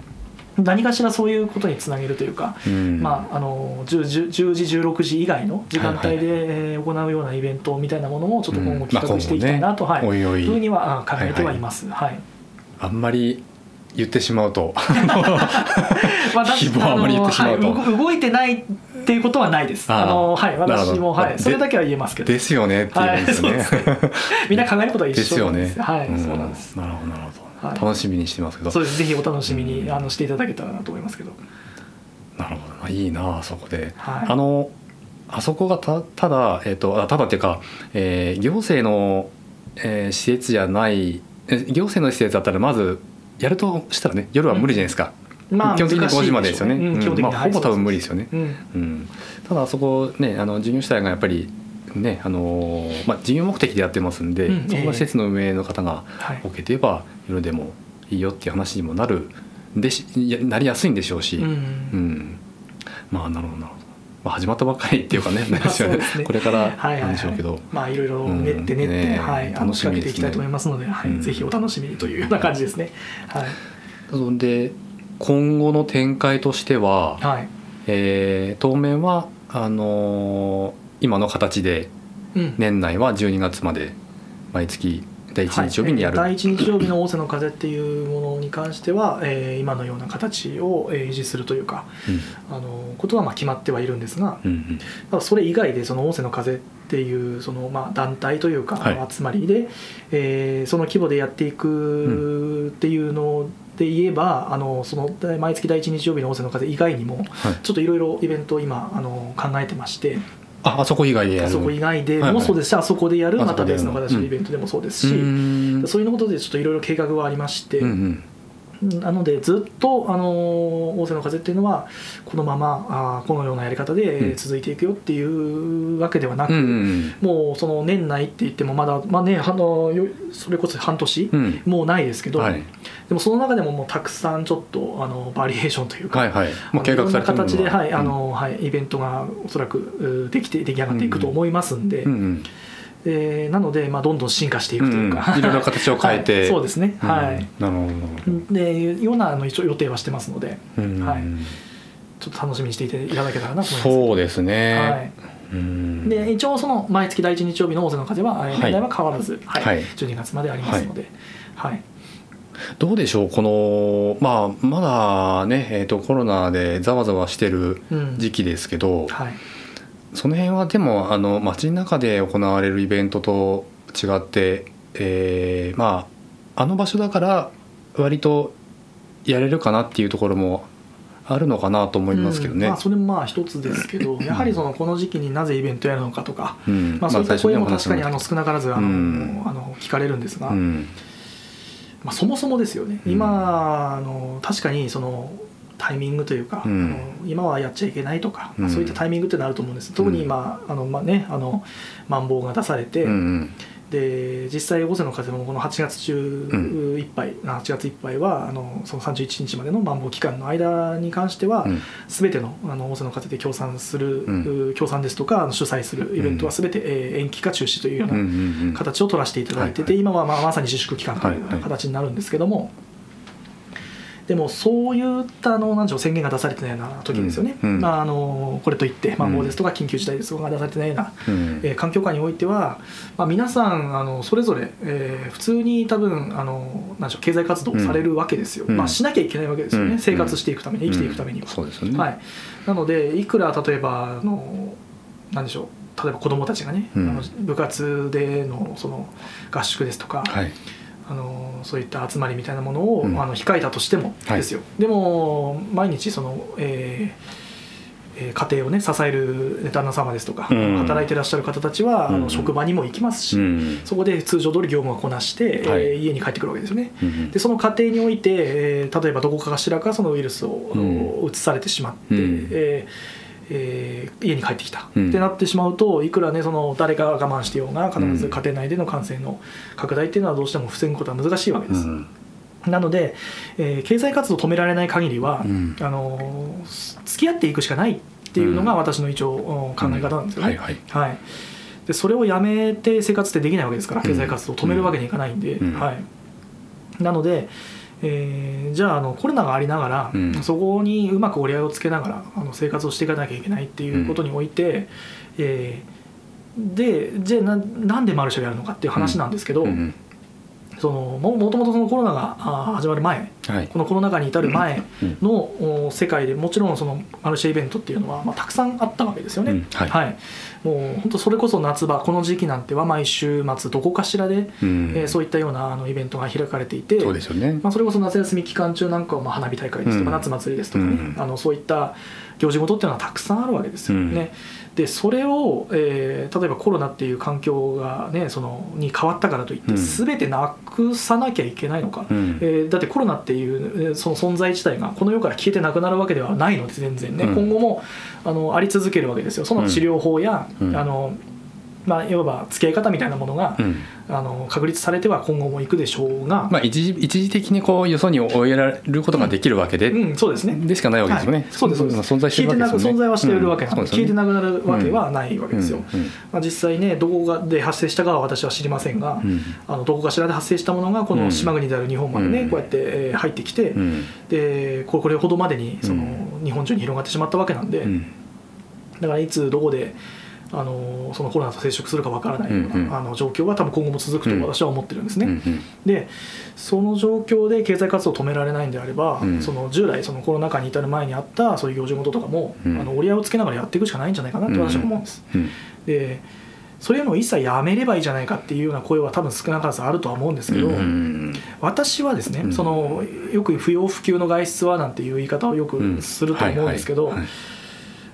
何かしらそういうことにつなげるというか、うん、まあ、あの 10, 10, 時16時以外の時間帯で行うようなイベントみたいなものをちょっと今後企画していきたいなと、はい、いうふうには考えてはいます。はい、はい、あんまり言ってしまうと。まあ、希望あまり言ってしまうと、はい、動いてないっていうことはないです。あのはい私もはい。それだけは言えますけど。ですよねっていうですね。はい、みんな考えることは一緒ですよ。ね。はい、そうなんです。なるほどなるほど。はい、楽しみにしてますけど。そうです。ぜひお楽しみに、あのしていただけたらなと思いますけど。なるほど、まあ、いいなあそこで、はい、あのあそこがたただ、えーと、ただっていうか、えー、行政の、えー、施設じゃない行政の施設だったらまずやるとしたらね夜は無理じゃないですか、まあ、基本的に5時までですよね、うんまあ、ほぼ多分無理ですよね、うん。ただそこねあの事業主体がやっぱりねあのまあ、事業目的でやってますんで、うん、そこが施設の運営の方が OK といえば、夜でもいいよっていう話にもなるでしなりやすいんでしょうし、うん、うん、まあなるほどなるほど。まあ、始まったばっかりっていうかね ですよね。これからなんでしょうけど、はいはいはい、まあいろいろ練って練って、うんね、はい、楽しみていきたいと思いますので、はい、ぜひお楽しみにというような感じですね。はい、で今後の展開としては、はい。えー、当面はあのー、今の形で年内は12月まで毎月第1日曜日にやる、はい、第1日曜日の「仰せの風」っていうものに関しては、えー、今のような形を維持するというか、うん、あのことはまあ決まってはいるんですが、うんうん、それ以外でその「仰せの風」っていうそのまあ団体というか、はい、集まりで、えー、その規模でやっていくっていうので言えばあのその毎月第1日曜日の「仰せの風」以外にも、ちょっといろいろイベントを今あの考えてまして。ああそこ以外でやる。あそこ以外でもそうです。し、はいはい、あそこでやる。また別の形のイベントでもそうですし、うん、そういうことでちょっといろいろ計画はありまして、うんうんなのでずっとあの大瀬の風っていうのはこのままあこのようなやり方で続いていくよっていうわけではなく、うんうんもうその年内って言ってもまだ、まあね、あのそれこそ半年、うん、もうないですけど、はい、でもその中でももうたくさんちょっとあのバリエーションというか、はいはい。まあ、計画されてる形で、はいあのはい、イベントがおそらくできて出来上がっていくと思いますんで。うんうんえー、なので、まあ、どんどん進化していくというか、うん、いろいろ形を変えて、はい、そうですね、はい、なるほどでいうようなあの一応予定はしてますので、うん、はい、ちょっと楽しみにしていただけたらなと思います。そうですね、はい。で一応その毎月第一日曜日の「大勢の風は」年内は変わらず、はい。はい、12月までありますので、はい、はい。どうでしょうこのまあまだね、えーと、コロナでざわざわしてる時期ですけど、うんはい、その辺はでもあの街の中で行われるイベントと違って、えー、まああの場所だから割とやれるかなっていうところもあるのかなと思いますけどね、うん、まあ、それもまあ一つですけどやはりそのこの時期になぜイベントやるのかとか、うん、まあ、そういった声も確かにあの少なからずあの、うん、あの聞かれるんですが、まあ、そもそもですよね。今あの確かにそのタイミングというか、うん、今はやっちゃいけないとか、まあ、そういったタイミングってなると思うんです、特に今あの、まあね、あのマンボウが出されて、うんうん。で実際尾瀬の風もこの8月中いっぱい、うん、8月いっぱいはあのその31日までのマンボウ期間の間に関しては、うん、全てのあの尾瀬の風で協賛する、うん、協賛ですとか主催するイベントは全て、えー、延期か中止というような形を取らせていただいてて、今はまあまさに自粛期間という形になるんですけども。でもそういったのなんでしょう宣言が出されてないような時ですよね、うん。まあ、あのこれといってマンボウですとか緊急事態ですとかが出されてないような、うん、えー、環境下においては、まあ、皆さんあのそれぞれ、えー、普通に多分あのなんでしょう経済活動をされるわけですよ、まあ、しなきゃいけないわけですよね、生活していくために生きていくためには。そうですね。はい、なのでいくら例えばあのなんでしょう例えば子どもたちがね、あの部活でのその合宿ですとか、はいあのそういった集まりみたいなものを、うん、あの控えたとしてもですよ、はい、でも毎日その、えーえー、家庭をね支える旦那様ですとか、うん、働いてらっしゃる方たちは、うん、あの職場にも行きますし、うん、そこで通常通り業務をこなして、はい、えー、家に帰ってくるわけですよね、でその過程において、えー、例えばどこかしらかそのウイルスを移されてしまって、えーえー、家に帰ってきた、うん、ってなってしまうといくらねその誰かが我慢してようが必ず家庭内での感染の拡大っていうのはどうしても防ぐことは難しいわけです。うん。なので、えー、経済活動を止められない限りは、うん、あの付き合っていくしかないっていうのが私の一応考え方なんですよね。はい、でそれをやめて生活ってできないわけですから経済活動を止めるわけにいかないんで、はい、なので、えー、じゃああのコロナがありながら、うん、そこにうまく折り合いをつけながらあの生活をしていかなきゃいけないっていうことにおいて、うん、えー、でじゃあななんでマルシェをやるのかっていう話なんですけど、うん、そのももともとそのコロナが始まる前、はい、このコロナ禍に至る前の世界でもちろんそのマルシェイベントっていうのは、まあ、たくさんあったわけですよね。はい、はい、もう本当それこそ夏場この時期なんては毎週末どこかしらで、うん、えー、そういったようなあのイベントが開かれていてそうですよ、ね、まあ、それこそ夏休み期間中なんかはまあ花火大会ですとか、夏祭りですとかね、うん、あのそういった行事事っていうのはたくさんあるわけですよ。ね。でそれを、えー、例えばコロナっていう環境が、ね、そのに変わったからといって、全てなくさなきゃいけないのか、うん、えー、だってコロナっていうその存在自体がこの世から消えてなくなるわけではないので全然ね、うん、今後もあのあり続けるわけですよ。その治療法や、あのまあ、いわば付き合い方みたいなものが、うん、あの確立されては今後もいくでしょうが、まあ、一時一時的にこうよそに追えられることができるわけで、うん、うん、そうですね。でしかないわけですよね、はい、そうですそうです。存在してるわけですよね。存在はしているわけなので、うん、消えてなくなるわけはないわけですよ、まあ、実際ねどこがで発生したかは私は知りませんが、あのどこかしらで発生したものがこの島国である日本までね、こうやって入ってきて、でこれほどまでにその日本中に広がってしまったわけなんで、だからいつどこであのそのコロナと接触するかわからないような、うんうん、あの状況は多分今後も続くと私は思ってるんですね。うんうん、でその状況で経済活動を止められないんであれば、うん、その従来そのコロナ禍に至る前にあったそういう行事事とかも、うん、あの折り合いをつけながらやっていくしかないんじゃないかなって私は思うんです。でそれを一切やめればいいじゃないかっていうような声は多分少なからずあるとは思うんですけど、私はですね、そのよく不要不急の外出はなんていう言い方をよくすると思うんですけど、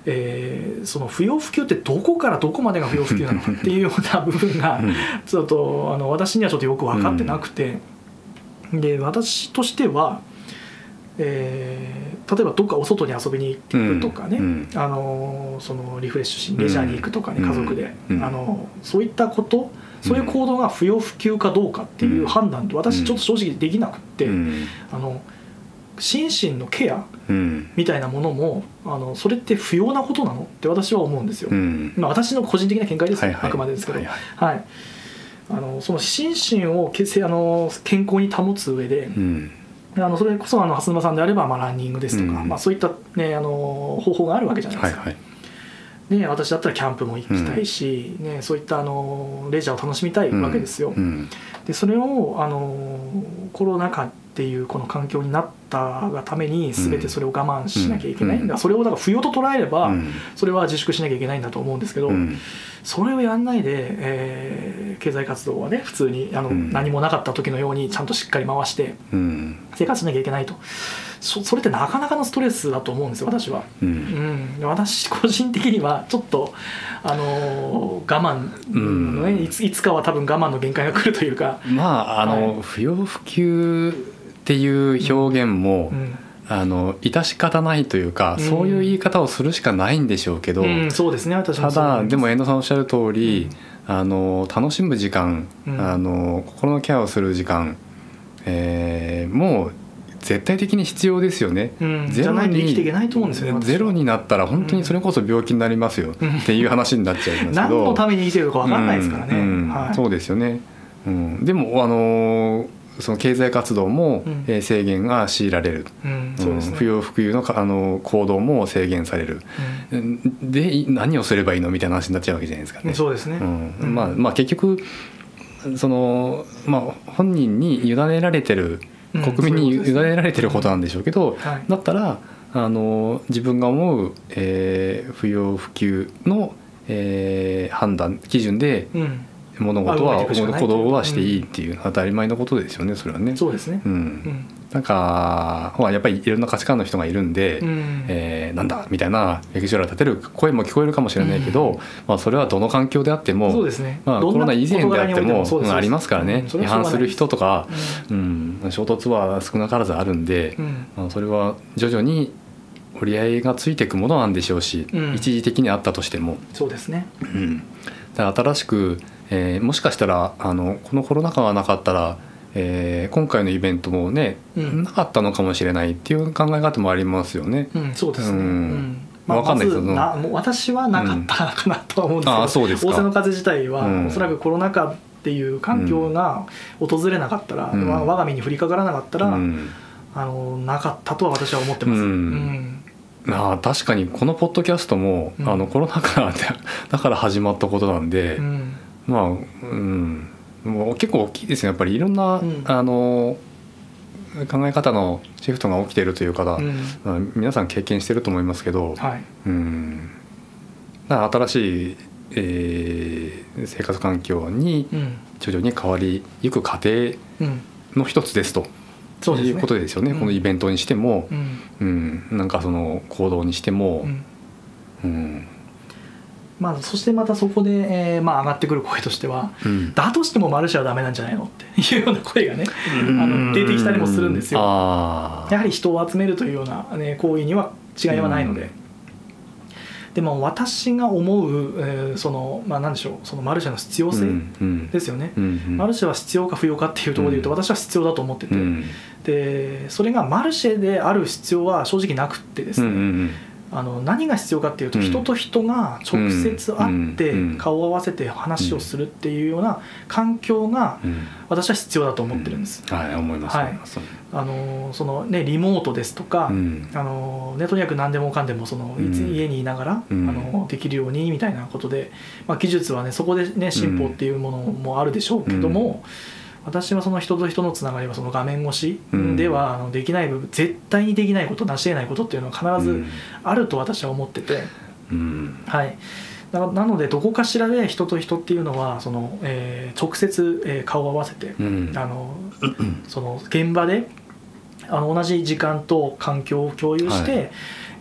えー、その不要不急ってどこからどこまでが不要不急なのかっていうような部分がちょっとあの私にはちょっとよく分かってなくて、で私としては、えー、例えばどっかお外に遊びに行っていくとかね、あのそのリフレッシュしレジャーに行くとかね、家族で、あのそういったことそういう行動が不要不急かどうかっていう判断って私ちょっと正直できなくって、あの心身のケアみたいなものも、あのそれって不要なことなのって私は思うんですよ、うん、まあ、私の個人的な見解です、はいはい、あくまでですけど、はい、はい、あのその心身をあの健康に保つ上で、うん、あのそれこそあの蓮沼さんであれば、まあ、ランニングですとか、うん、まあ、そういった、ね、あの方法があるわけじゃないですか。はいはい。ね、私だったらキャンプも行きたいし、うん、ね、そういったあのレジャーを楽しみたいわけですよ。うん、でそれをあのコロナ禍っていうこの環境になったがために全てそれを我慢しなきゃいけないんだ、それをだから不要と捉えればそれは自粛しなきゃいけないんだと思うんですけど、それをやんないで、えー、経済活動はね普通にあの、何もなかった時のようにちゃんとしっかり回して生活しなきゃいけないと。そそれってなかなかのストレスだと思うんですよ私は、うん、うん、私個人的にはちょっとあの我慢うん、いついつかは多分我慢の限界が来るというか。まああの、はい、不要不急っていう表現も、うん、あの致し方ないというか、そういう言い方をするしかないんでしょうけど、そうですね。私ただでも遠藤さんおっしゃる通り、あの楽しむ時間、あの心のケアをする時間、えー、もう絶対的に必要ですよね、うん、ゼロに生きていけないと思うんですよねゼロになったら本当にそれこそ病気になりますよ、っていう話になっちゃいますけど。何のために生きてるのか分かんないですからね、うん。はい、そうですよね、うん、でもあのその経済活動も制限が強いられる、うん。ね、不要不急のあの行動も制限される、うん、で何をすればいいのみたいな話になっちゃうわけじゃないですかね。そうですね、うん。まあまあ、結局その、まあ、本人に委ねられてる国民に委ねられてることなんでしょうけど、はい、だったらあの自分が思う、えー、不要不急の、えー、判断基準で、物事は行動はしていいっていう当たり前のことですよねそれはね。そうですね、うん、うん。なんかほらやっぱりいろんな価値観の人がいるんで、うん、えー、なんだみたいな目くを立てる声も聞こえるかもしれないけど、うん、まあ、それはどの環境であってもそうですね、まあ、コロナ以前であってもありますからね、うん、違反する人とか、うん。衝突は少なからずあるんで、まあ、それは徐々に折り合いがついていくものなんでしょうし、一時的にあったとしても。そうですね、うん、だから新しく、えー、もしかしたらあのこのコロナ禍がなかったらえー、今回のイベントもね、うん、なかったのかもしれないっていう考え方もありますよね。うん、そうですね、うん。まあ、分かんないけど、まもう私はなかったかなとは思うんですけど、うん、大瀬の風自体は、おそらくコロナ禍っていう環境が訪れなかったら、うん、我が身に降りかからなかったら、あのなかったとは私は思ってます。うん。あ確かにこのポッドキャストも、あのコロナ禍だから始まったことなんで、まあうん。もう結構大きいですね。やっぱりいろんな、うん、あの考え方のシフトが起きているという方、うん、皆さん経験してると思いますけど、はい、うん。新しい、えー、生活環境に徐々に変わりゆく過程の一つですと。そういうことですよね、うん、このイベントにしても、うん、うん、なんかその行動にしても、うん、ままあ、そしてまたそこで、えーまあ、上がってくる声としては、うん、だとしてもマルシェはダメなんじゃないのって いうような声がねあの出てきたりもするんですよ。やはり人を集めるというような、ね、行為には違いはないので。でも私が思う、えー、そのまあ何でしょうそのマルシェの必要性ですよね、マルシェは必要か不要かっていうところでいうと、私は必要だと思ってて、うん、でそれがマルシェである必要は正直なくってですね、あの何が必要かっていうと、人と人が直接会って顔を合わせて話をするっていうような環境が私は必要だと思ってるんです。はい思います、はい、あのそのねリモートですとか、あのねとにかく何でもかんでもそのいつ家にいながら、あのできるようにみたいなことで、まあ、技術はねそこでね進歩っていうものもあるでしょうけども。私はその人と人のつながりはその画面越しではできない部分、絶対にできないこと成し得ないことっていうのは必ずあると私は思ってて、はい。なのでどこかしらで人と人っていうのはその、えー、直接、えー、顔を合わせて、うん、あのその現場であの同じ時間と環境を共有して、はい、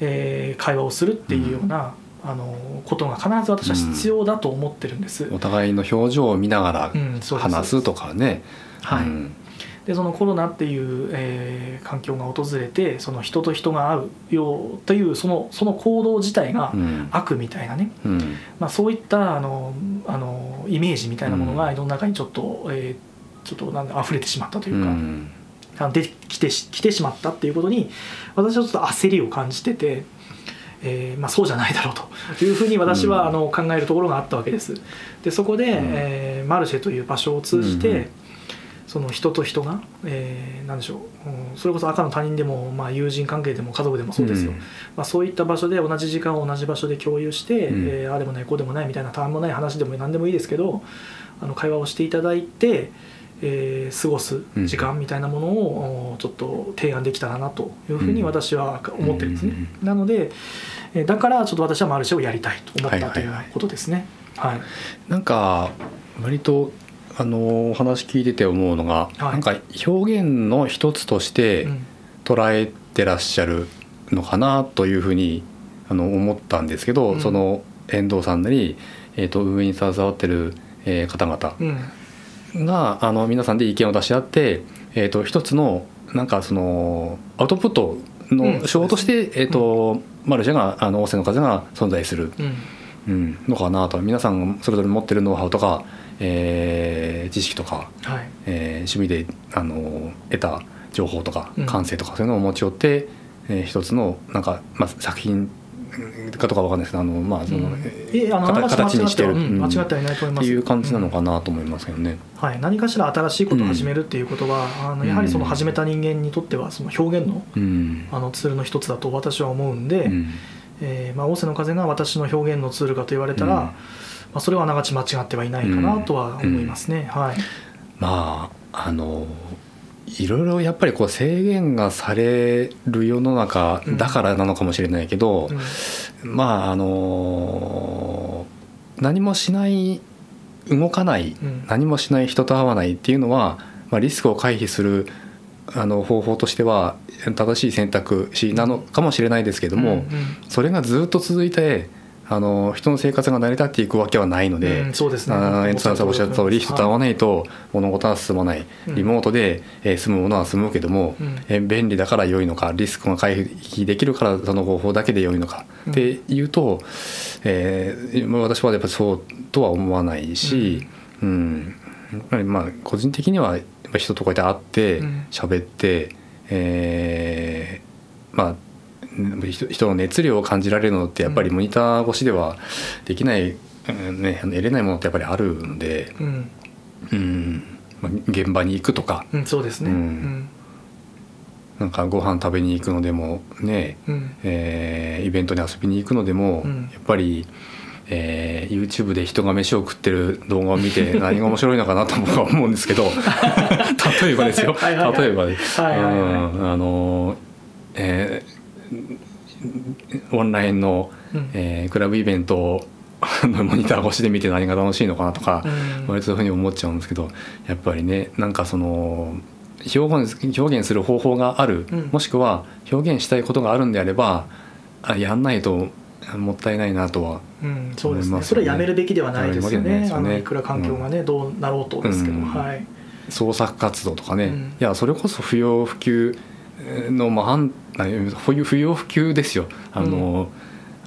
えー、会話をするっていうような、あのことが必ず私は必要だと思ってるんです、うん、お互いの表情を見ながら話すとかね、はい、でそのコロナっていう、えー、環境が訪れてその人と人が会うようというそのその行動自体が悪みたいなね、うん、まあ、そういったあのあのイメージみたいなものが世の中にちょっと、えー、ちょっとなんで溢れてしまったというか。うん。できてきてしまったっていうことに私はちょっと焦りを感じててえーまあ、そうじゃないだろうというふうに私は、あの考えるところがあったわけです。でそこで、うん、えー、マルシェという場所を通じて、うんその人と人が、えー、何でしょう、うん、それこそ赤の他人でも、まあ、友人関係でも家族でもそうですよ、うん、まあ、そういった場所で同じ時間を同じ場所で共有して、うん、えー、ああでもないこうでもないみたいなたわもない話でも何でもいいですけどあの会話をしていただいて、えー、過ごす時間みたいなものをちょっと提案できたらなというふうに私は思ってるんですね。なのでだからちょっと私はマルシェをやりたいと思ったということですね。はい、なんか割とあの話聞いてて思うのが、はい、なんか表現の一つとして捉えてらっしゃるのかなというふうにあの思ったんですけど、うん、その遠藤さんなり、えーと、運営に携わってる、えー、方々が、うん、あの皆さんで意見を出し合って、えーと、一つのなんかそのアウトプットの手法として、うん、えーとマルシェがあの仰せの風が存在する、うん。のかなと。皆さんそれぞれ持ってるノウハウとかえー、知識とか、はい。えー、趣味であの得た情報とか感性とかそういうのを持ち寄って、うん、えー、一つのなんか、まあ、作品かとかわかんないですけどあの、まあその、うん、えあの形にしてる、うん、間違ってはいないと思います。っていう感じなのかなと思いますけどね、はい、何かしら新しいことを始めるっていうことは、あのやはりその始めた人間にとってはその表現の,、あのツールの一つだと私は思うんで、うん、えー、まあ、大瀬の風が私の表現のツールかと言われたら、まあ、それはあながち間違ってはいないかなとは思いますね。はい、まああのいろいろやっぱりこう制限がされる世の中だからなのかもしれないけど、うん、まああの何もしない動かない、うん、何もしない人と会わないっていうのは、まあ、リスクを回避するあの方法としては正しい選択肢なのかもしれないですけども、うんうん、それがずっと続いてあの人の生活が成り立っていくわけはないので、うん、そうですね。エントさんおっしゃった通り人と会わないと物事は進まない、リモートで、えー、済むものは済むけども、うん、えー、便利だから良いのかリスクが回避できるからその方法だけで良いのか、うん、っていうと、えー、私はやっぱりそうとは思わないし、うん、うん、やっぱりまあ個人的にはやっぱ人とこうやって会って喋って、えー、まあ人の熱量を感じられるのってやっぱりモニター越しではできない、ね、得れないものってやっぱりあるんで、うん、うん。まあ、現場に行くとか、うん、そうですね、うん、なんかご飯食べに行くのでもね、うん、えー、イベントに遊びに行くのでも、やっぱり。えー、YouTube で人が飯を食ってる動画を見て 何が面白いのかなと僕は思うんですけど。例えばですよ。例えばで、はいはいはい、あのえーオンラインの、えー、クラブイベントを モニター越しで見て何が楽しいのかなとか、うん、割とそういうふうに思っちゃうんですけどやっぱりねなんかその表現表現する方法がある、うん、もしくは表現したいことがあるんであればあやんないともったいないなとはうん、そうですね。それはやめるべきではないですよね、ね、あのいくら環境がね、どうなろうとですけど、はい。創作活動とかね、うん、いやそれこそ不要不急のまあ不要不急ですよ。あの、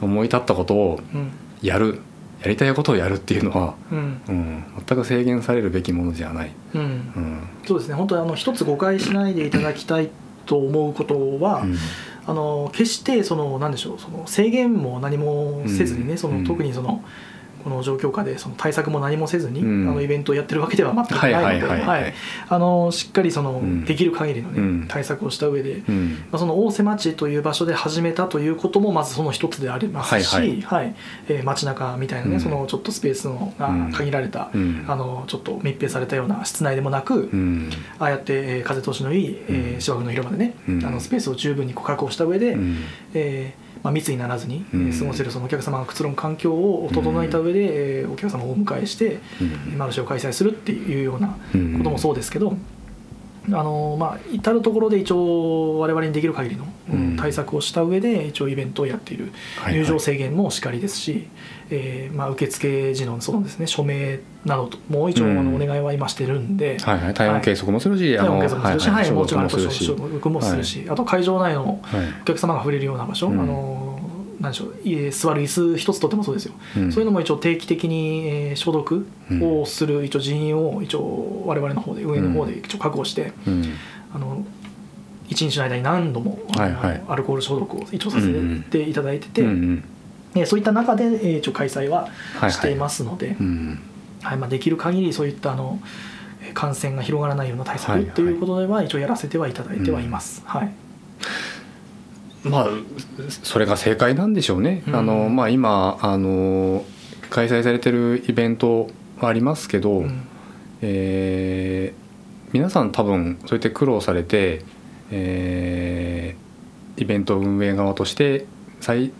うん、思い立ったことをやる、やりたいことをやるっていうのは、うん、うん、全く制限されるべきものじゃない、そうですね。本当にあの一つ誤解しないでいただきたいと思うことは、あの決してその何でしょうその制限も何もせずにね、その特にその、この状況下でその対策も何もせずに、うん、あのイベントをやってるわけでは全くないのでしっかりその、できる限りの、ね対策をした上で、まあ、その大瀬町という場所で始めたということもまずその一つでありますし、はいはい。えー、街中みたいなね、そのちょっとスペースのが限られた、あのちょっと密閉されたような室内でもなく、ああやって、えー、風通しのいい、えー、芝生の広場でね、あのスペースを十分に確保した上で、うん、えーまあ、密にならずに、うん、過ごせるそのお客様がくつろぐ環境を整えた上で、うん、お客様をお迎えして、うん、マルシェを開催するっていうようなこともそうですけど、あのまあ、至る所で一応我々にできる限りの、対策をした上で一応イベントをやっている入場制限もしかりですし、はいはい、えー、まあ、受付時のそのです、ね、署名なども一応あのお願いは今してるんで、はいはい、体温計測もするし、体温計測もするし、はい、もちろん消毒もするし、あと会場内のお客様が触れるような場所、あの何でしょう座る椅子一つとってもそうですよ、うん、そういうのも一応定期的に、えー、消毒をする一応人員を一応我々の方で上の方で一応確保して、うん、あの一日の間に何度も、はいはい、アルコール消毒を一応させていただいてて、うんうん、そういった中で、えー、一応開催はしていますので、はい、はいまあ、できる限りそういったあの感染が広がらないような対策ということでは一応やらせてはいただいてはいます。はいまあそれが正解なんでしょうね。うん、あのまあ今あの開催されてるイベントはありますけど、うん、えー、皆さん多分そうやって苦労されて、えー、イベント運営側として最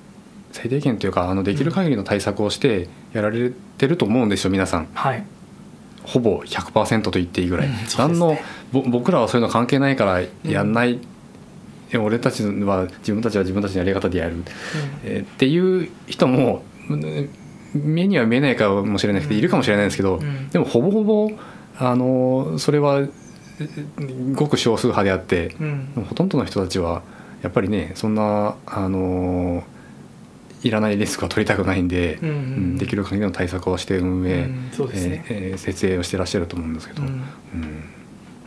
最低限というかあのできる限りの対策をしてやられてると思うんですよ皆さん。はい。ほぼ100%と言っていいぐらい、うんね、何の僕らはそういうの関係ないからやんない、俺たちは自分たちは自分たちのやり方でやる、うん、えー、っていう人も目には見えないかもしれなくているかもしれないんですけど、うん、でもほぼほぼあのそれはごく少数派であって、うん、ほとんどの人たちはやっぱりねそんなあのいらないリスクは取りたくないんで、うんうん、できる限りの対策をして運営、うんね。えー、設営をしてらっしゃると思うんですけど。うん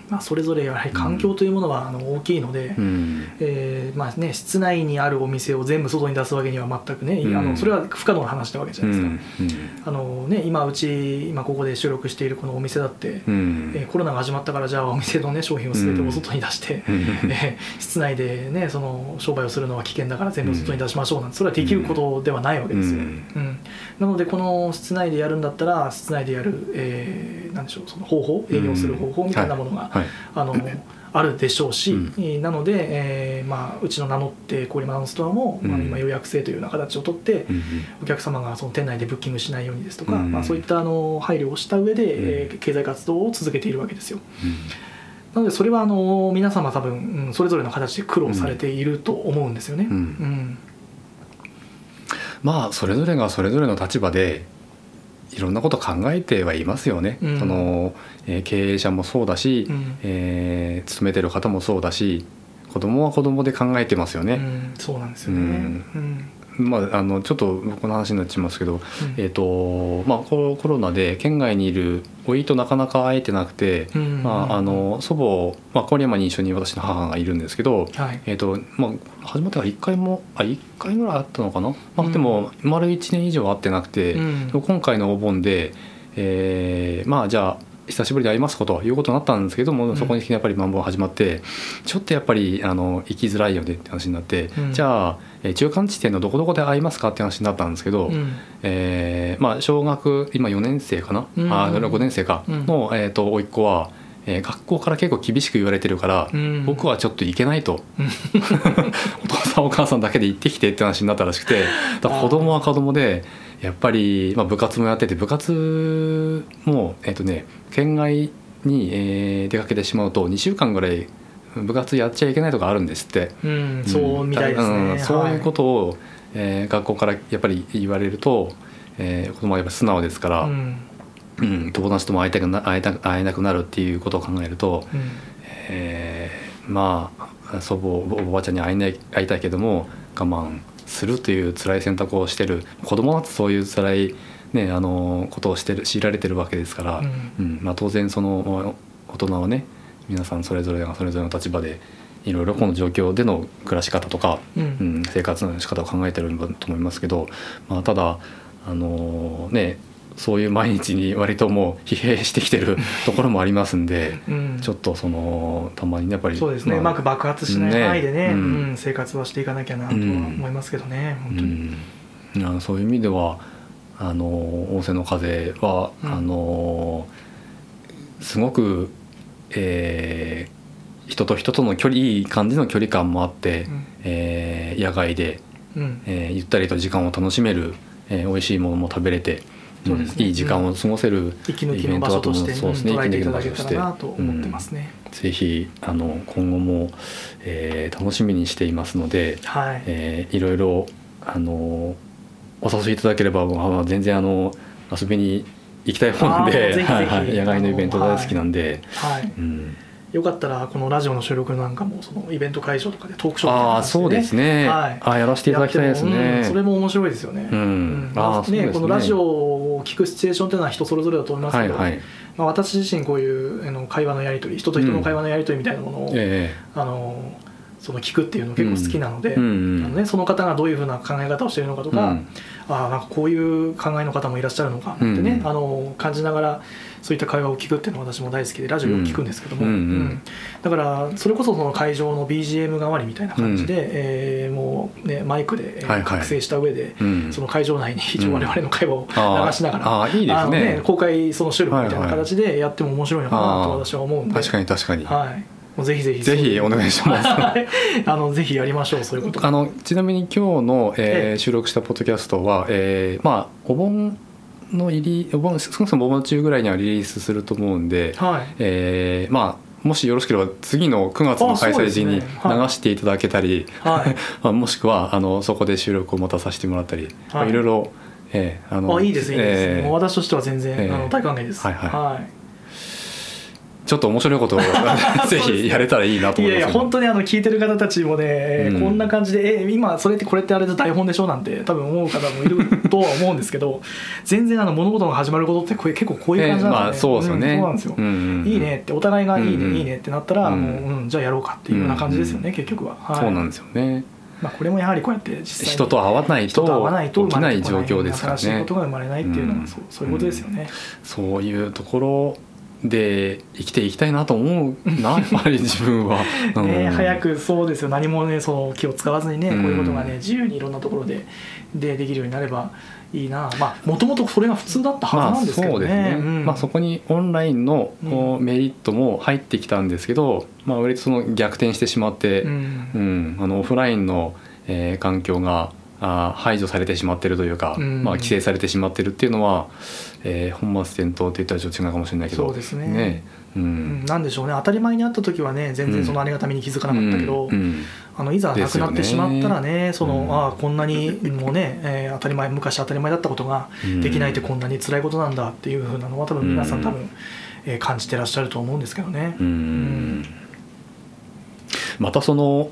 まあ、それぞれやはり環境というものはあの大きいので、うん、えー、まあね、室内にあるお店を全部外に出すわけには全くね、うん、あのそれは不可能な話なわけじゃないですか、うん、あのね、今うち今ここで収録しているこのお店だって、うん、えー、コロナが始まったからじゃあお店の、ね、商品を全てお外に出して、うん、えー、室内で、ね、その商売をするのは危険だから全部外に出しましょうなんてそれはできることではないわけですよ、うん。なのでこの室内でやるんだったら室内でやる、えー、なんでしょうその方法営業する方法みたいなものが、はいあのあるでしょうし、うん、なので、えーまあ、うちの名乗って郡山のストアも、まあ、今予約制というような形をとって、お客様がその店内でブッキングしないようにですとか、まあ、そういったあの配慮をした上で、えー、経済活動を続けているわけですよ。なのでそれはあの皆様多分、それぞれの形で苦労されていると思うんですよね。うん。まあそれぞれがそれぞれの立場でいろんなこと考えてはいますよね、うん、そのえー、経営者もそうだし、うん、えー、勤めてる方もそうだし子供は子供で考えてますよね。うん、そうなんですよね、うんまあ、あのちょっとこの話になっちゃいますけど、うん、えーとまあ、コロナで県外にいるおいとなかなか会えてなくて、まあ、あの祖母、まあ、郡山に一緒に私の母がいるんですけど、はい、えーとまあ、始まってから1回もあ1回ぐらいあったのかな、まあ、でも丸1年以上会ってなくて、うん、今回のお盆で、えー、まあじゃあ久しぶりで会いますということになったんですけども、そこにやっぱりマンボウ始まってちょっとやっぱりあの行きづらいよねって話になって、うん、じゃあ中間地点のどこどこで会いますかって話になったんですけど、うん、えー、まあ、小学今4年生かな、うん、あ5年生か。の、えーと、甥っ子は。えー、学校から結構厳しく言われてるから、うん、僕はちょっと行けないと。お父さんお母さんだけで行ってきてって話になったらしくてだ子供は子供でやっぱり、まあ、部活もやってて部活もえっ、ー、とね県外に、えー、出かけてしまうと2週間ぐらい部活やっちゃいけないとかあるんですって、うん、そうみたいですね、うん、そういうことを、えー、学校からやっぱり言われると、えー、子供はやっぱ素直ですから、うん、うん、友達とも会いたくな会えた会えなくなるっていうことを考えると、うん、えー、まあ祖母おばあちゃんに会えない会いたいけども我慢するという辛い選択をしてる。子供だとそういう辛いね、あのことをしてる強いられてるわけですから、うん、うん、まあ、当然その大人はね皆さんそれぞれがそれぞれの立場でいろいろこの状況での暮らし方とか、うん、うん、生活の仕方を考えてると思いますけど、まあ、ただあのねそういう毎日に割ともう疲弊してきてるところもありますんで、うん、ちょっとそのたまにやっぱりそうですね、まあ、うまく爆発しない範囲でね、ね、うん、生活はしていかなきゃなとは思いますけどね、うん、本当に、うん、そういう意味ではあの仰せの風は、あのすごく、えー、人と人との距離いい感じの距離感もあって、うん、えー、野外で、うん、えー、ゆったりと時間を楽しめる、えー、美味しいものも食べれて。いい時間を過ごせるイベントだと思う。そうですね、息抜きの場所として。ぜひあの今後も、えー、楽しみにしていますので、はい。えー、いろいろあのお誘いいただければ全然あの遊びに行きたい方なんで、はいはい、野外のイベント大好きなんで、はい、うん、よかったらこのラジオの収録なんかもそのイベント会場とかでトークショーとか、ね、あそうですね、はい、あやらせていただきたいですね、うん、それも面白いですよね,、うん。あねこのラジオを聞くシチュエーションというのは人それぞれだと思いますけど、はいはい。まあ、私自身こういうあの会話のやり取り人と人の会話のやり取りみたいなものを、うん。えー、あのその聞くっていうの結構好きなので、うん。うん、あのね、その方がどういうふうな考え方をしているのかとか、うん、あなんかこういう考えの方もいらっしゃるのかってね、うん、あの感じながらそういった会話を聞くっていうのは私も大好きでラジオよく聞くんですけども、うんうん、だからそれこそその会場の BGM 代わりみたいな感じで、うん、えー、もう、ね、マイクで覚醒した上で、はいはい、その会場内に一応我々の会話を流しながら、あいいですね、ね、公開その収録みたいな形でやっても面白いのかなと私は思うんで。確かに確かに、はい。もうぜひぜひ。ぜひお願いします。あのぜひやりましょうそういうこと。あのちなみに今日の、えー、収録したポッドキャストは、えー、まあお盆の入りお盆そもそもお盆中ぐらいにはリリースすると思うんで、はい、えー、まあもしよろしければ次の9月の開催時に流していただけたり、はい。まあ、もしくはあのそこで収録を持たさせてもらったり、はい、いろいろ、えー、あのあいいですいいです、えー、私としては全然、えー、あの大歓迎です。はいはい、はいちょっと面白いことを ぜひやれたらいいなと思いますいやいや本当にあの聞いてる方たちもね、うん、こんな感じで「え今それってこれってあれで台本でしょ?」なんて多分思う方もいるとは思うんですけど全然あの物事が始まることってこれ結構こういう感じなんですね、えー、まあ、そうですよね、うん、そうなんですよ、うんうんうん、いいねってお互いがいいね、うんうん、いいねってなったら、もう、うん、じゃあやろうかっていうような感じですよね、結局は、はい、そうなんですよね。まあ、これもやはりこうやって実際人と会わないと起きない状況ですからね。新しいことが生まれないっていうのはそう,、そういうことですよね、そういうところで生きていきたいなと思うな やっぱり自分は、ね、早くそうですよ。何もねその気を使わずにね、こういうことがね自由にいろんなところででできるようになればいいな。まあもともとそれが普通だったはずなんですけどね,、まあ、ね、うん、まあ、そこにオンラインのメリットも入ってきたんですけど、まあ、割とその逆転してしまって、うん、うん、あのオフラインの、えー、環境があ排除されてしまってるというか、うん、まあ、規制されてしまってるっていうのは、えー、本末転倒って言ったらちょっと違うかもしれないけど。そうですね。ね、うん、なんでしょうね。当たり前にあった時はね全然そのありがたみに気づかなかったけど、うん、あのいざなくなってしまったらねその、ああこんなにもうね、えー、当たり前昔当たり前だったことができないってこんなに辛いことなんだっていうふうなのは多分皆さん多分、えー、感じてらっしゃると思うんですけどね。またその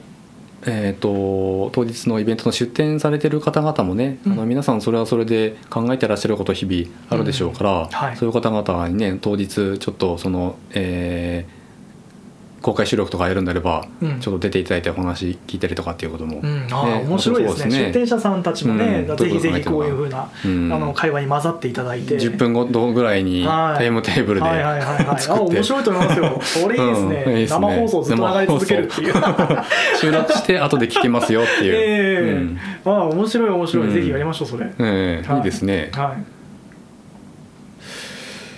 えーと、当日のイベントの出展されてる方々もね、うん、あの皆さんそれはそれで考えてらっしゃること日々あるでしょうから、うん。はい、そういう方々にね当日ちょっとその、えー、公開収録とかやるんであれば、ちょっと出ていただいてお話聞いたりとかっていうことも、うん、あ面白いですね。出店者さんたちもね、うん、ぜひぜひこういうふうな、うん、あの会話に混ざっていただいて。10分ごとぐらいにタイムテーブルで、はい、はいはいはいはい。あ面白いと思いますよ。それいいですね。生放送ずっと流れ続けるっていう。収録して後で聞けますよっていう、えーあ面白い面白い、ぜひやりましょうそれ、えー、いいですね。はい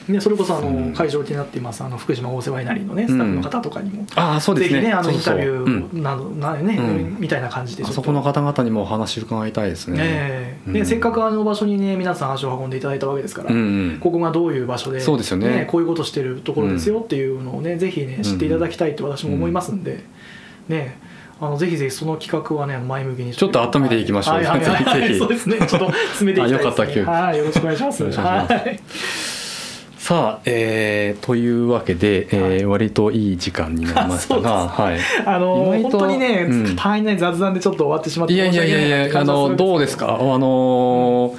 ね、それこそあの会場になっています。あの福島大瀬ワイナリーのねスタッフの方とかにも、あそうですね。ぜひねあのインタビューなどなね、みたいな感じでそこの方々にもお話伺いたいですね。え。ー、せっかくあの場所にね皆さん足を運んでいただいたわけですから、ここがどういう場所でそうですよね。こういうことしてるところですよっていうのをねぜひね知っていただきたいと私も思いますんで、ねあのぜひぜひその企画はね前向きにちょっと温めていきましょう、はい そうですね。ちょっと詰めていきたいです、ね、よかったはいよろしくお願いします。はいさあ、えー、というわけで、えー、はい、割といい時間になりましたが、はい、あの本当にね、うん、単位ない雑談でちょっと終わってしまっていやいやいやいやあのど。うですか？あの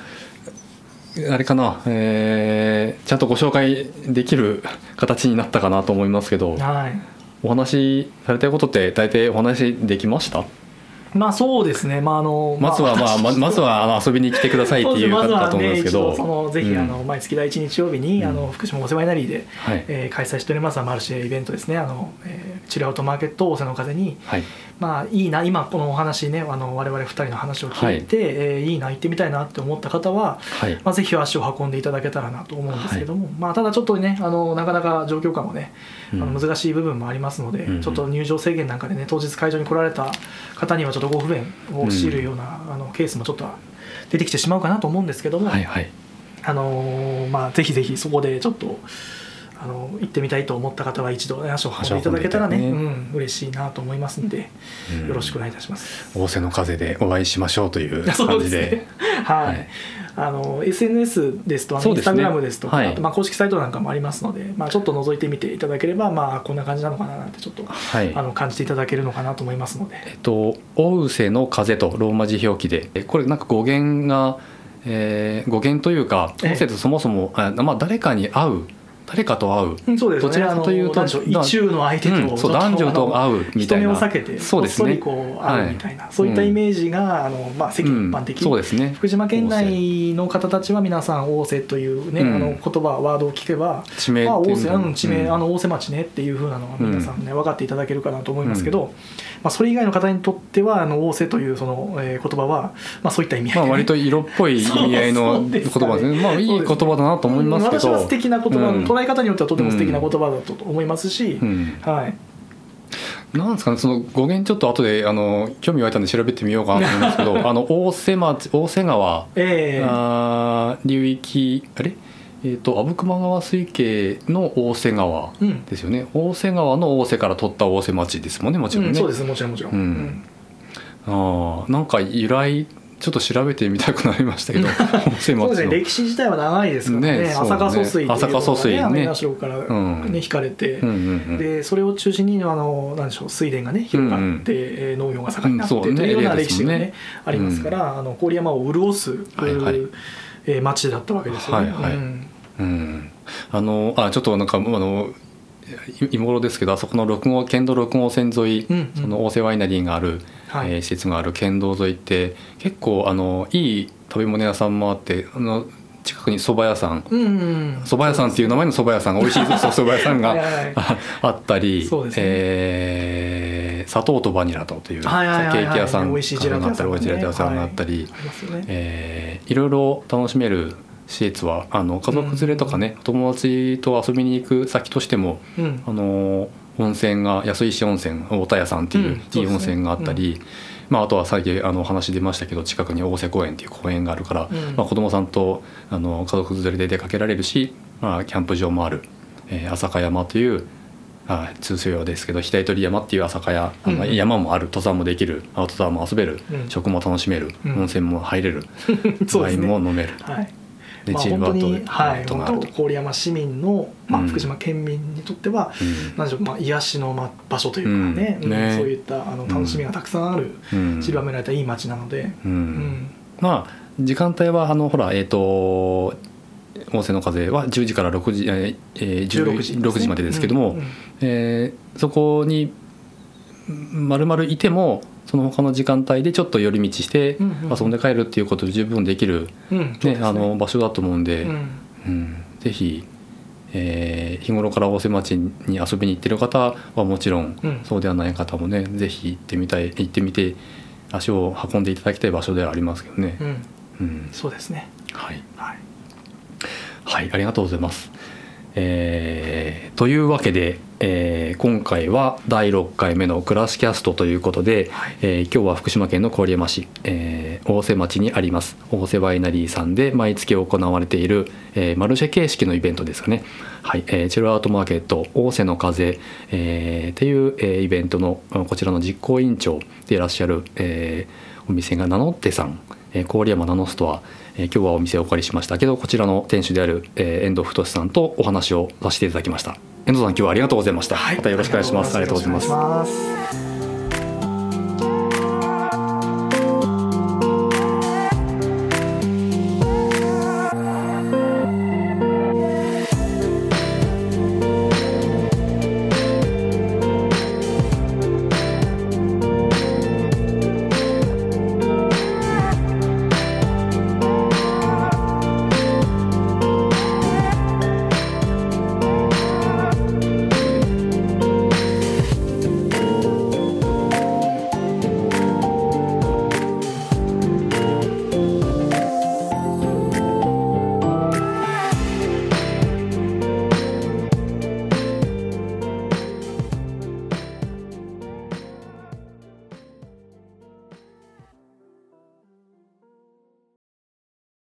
ーうん、あれかな、えー、ちゃんとご紹介できる形になったかなと思いますけど、はい、お話しされたいことって大体お話できました？まあそうですね、まあ、あのまずは、まあ、ままずはあの遊びに来てくださいっていう方だと思うんですけど、そのぜひあの毎月第一日曜日に、あの福島お世話になりで、はえ開催しておりますマルシェイベントですね。あの、えー、チルアウトマーケット大瀬の風に、はい、まあいいな今このお話ねあの我々2人の話を聞いて、はい、えー、いいな行ってみたいなって思った方は、はい。まあ、ぜひ足を運んでいただけたらなと思うんですけども、はい、まあ、ただちょっとねあのなかなか状況下もね、あの難しい部分もありますので、うん、ちょっと入場制限なんかでね当日会場に来られた方にはちょっとご不便を強いるような、うん、あのケースもちょっと出てきてしまうかなと思うんですけども、はいはい、あのまあ、ぜひぜひそこでちょっと。あの行ってみたいと思った方は一度足を運んでいただけたらね、ね。うん、嬉しいなと思いますんで、うん、よろしくお願いいたします。仰せの風でお会いしましょうという 感じで、ね、はい、はい、あの SNS ですとインスタグラムですとか、はい、まあ公式サイトなんかもありますので、まあちょっと覗いてみていただければまあこんな感じなのかななんてちょっと、はい、あの感じていただけるのかなと思いますので。えっと仰せの風とローマ字表記でこれなんか語源がえー、語源というか、ええ、そもそもあ、まあ、誰かに会う誰かと会う、そうですね、どちらかというと意中の相手と、うん、そう男女と会うみたいな。人目を避けてそうですね。こう会うみたいな、はい、そういったイメージが、あのまあ、世間一般的、うん、そうですね、福島県内の方たちは皆さん仰せというね、うん、あの言葉ワードを聞けば地名、まあ、仰せ、うん、地名、あの仰せ町ねっていうふうなのは皆さんね、分かっていただけるかなと思いますけど、まあ、それ以外の方にとってはあの仰せというその、えー、言葉は、まあ、そういった意味合い、ね、まあ、割と色っぽい意味合いの言葉ですね。まあいい言葉だなと思いますけど、私は素敵な言葉、捉え方によってはとても素敵な言葉だと思いますし、はい。なんですかねその語源ちょっと後であの興味湧いたんで調べてみようかなと思いますけど あの大瀬町大瀬川、えー、あ流域あれ？えーと、阿武隈川水系の大瀬川ですよね、うん、大瀬川の大瀬から取った大瀬町ですもんねもちろんね、うん、そうですもちろんもちろん、うん、ああなんか由来ちょっと調べてみたくなりましたけど そうですね歴史自体は長いですからね。ね朝霞疎水っていうのが、ね、朝霞ね。ね城から、ね、引かれて、うん。うんうん、でそれを中心にあのなんでしょう水田がね広がって、うんうん、農業が盛んになって、うん、というような歴史がね、ねありますから、あの郡山を潤す、はいはい。えー、町だったわけですよね。はいはい。うん。うん、あのあちょっとなんかあの今頃ですけどあそこの六号県道六号線沿い、うんうん、その大瀬ワイナリーがある、はい、えー、施設がある県道沿いって結構あのいい食べ物屋さんもあってあの近くに蕎麦屋さん。蕎麦、うんうん、屋さんっていう名前の蕎麦屋さんが 美味しい蕎麦屋さんがあったり、ね。えー、砂糖とバニラとというケーキ屋さんがあったり美味しいジェラート屋さんがあったり、はい。えー、いろいろ楽しめる施設はあの家族連れとかね、うん、友達と遊びに行く先としても、うん、あの温泉が安石温泉太田屋さんっていういい温泉があったり、まあ、あとは最近あの話出ましたけど近くに大瀬公園っていう公園があるから、まあ、子供さんとあの家族連れで出かけられるし、まあ、キャンプ場もある、えー、朝香山というあ通称用ですけど額取山っていう朝霞や、うん、山もある登山もできるアウトドアも遊べる、うん、食も楽しめる、うん、温泉も入れる、ワインも飲める、はいでまあ、本当に、はい、本当郡山市民の、まあ、福島県民にとっては、うん、でしょう、まあ、癒しの、まあ、場所というかね,、うん。ね。そういったあの楽しみがたくさんある、散りばめられたいい街なので、まあ時間帯はあのほらえっ、ー、と温泉の風は10時から6時、えー、16時、ね、6時までですけども、うんうん、えー、そこにまるまるいてもその他の時間帯でちょっと寄り道して遊んで帰るっていうことで十分できる、ね、ね、あの場所だと思うんで、うん、うん、ぜひ、えー、日頃から大瀬町に遊びに行ってる方はもちろん、うん、そうではない方もねぜひ行ってみたい行ってみて足を運んでいただきたい場所ではありますけどね。うん、うん、そうですね。はい、はい、はい、ありがとうございます。えー、というわけで、えー、今回は第6回目の「クラスキャスト」ということで、はい、えー、今日は福島県の郡山市、えー、大瀬町にあります大瀬ワイナリーさんで毎月行われている、えー、マルシェ形式のイベントですかね、はい。えー、チルアートマーケット「大瀬の風」えー、っていう、えー、イベントのこちらの実行委員長でいらっしゃる、えー、お店が名乗ってさん、えー、郡山ナノストアえー、今日はお店をお借りしました。けどこちらの店主である、えー、遠藤太さんとお話をさせていただきました。遠藤さん今日はありがとうございました、はい、またよろしくお願いします。ありがとうございます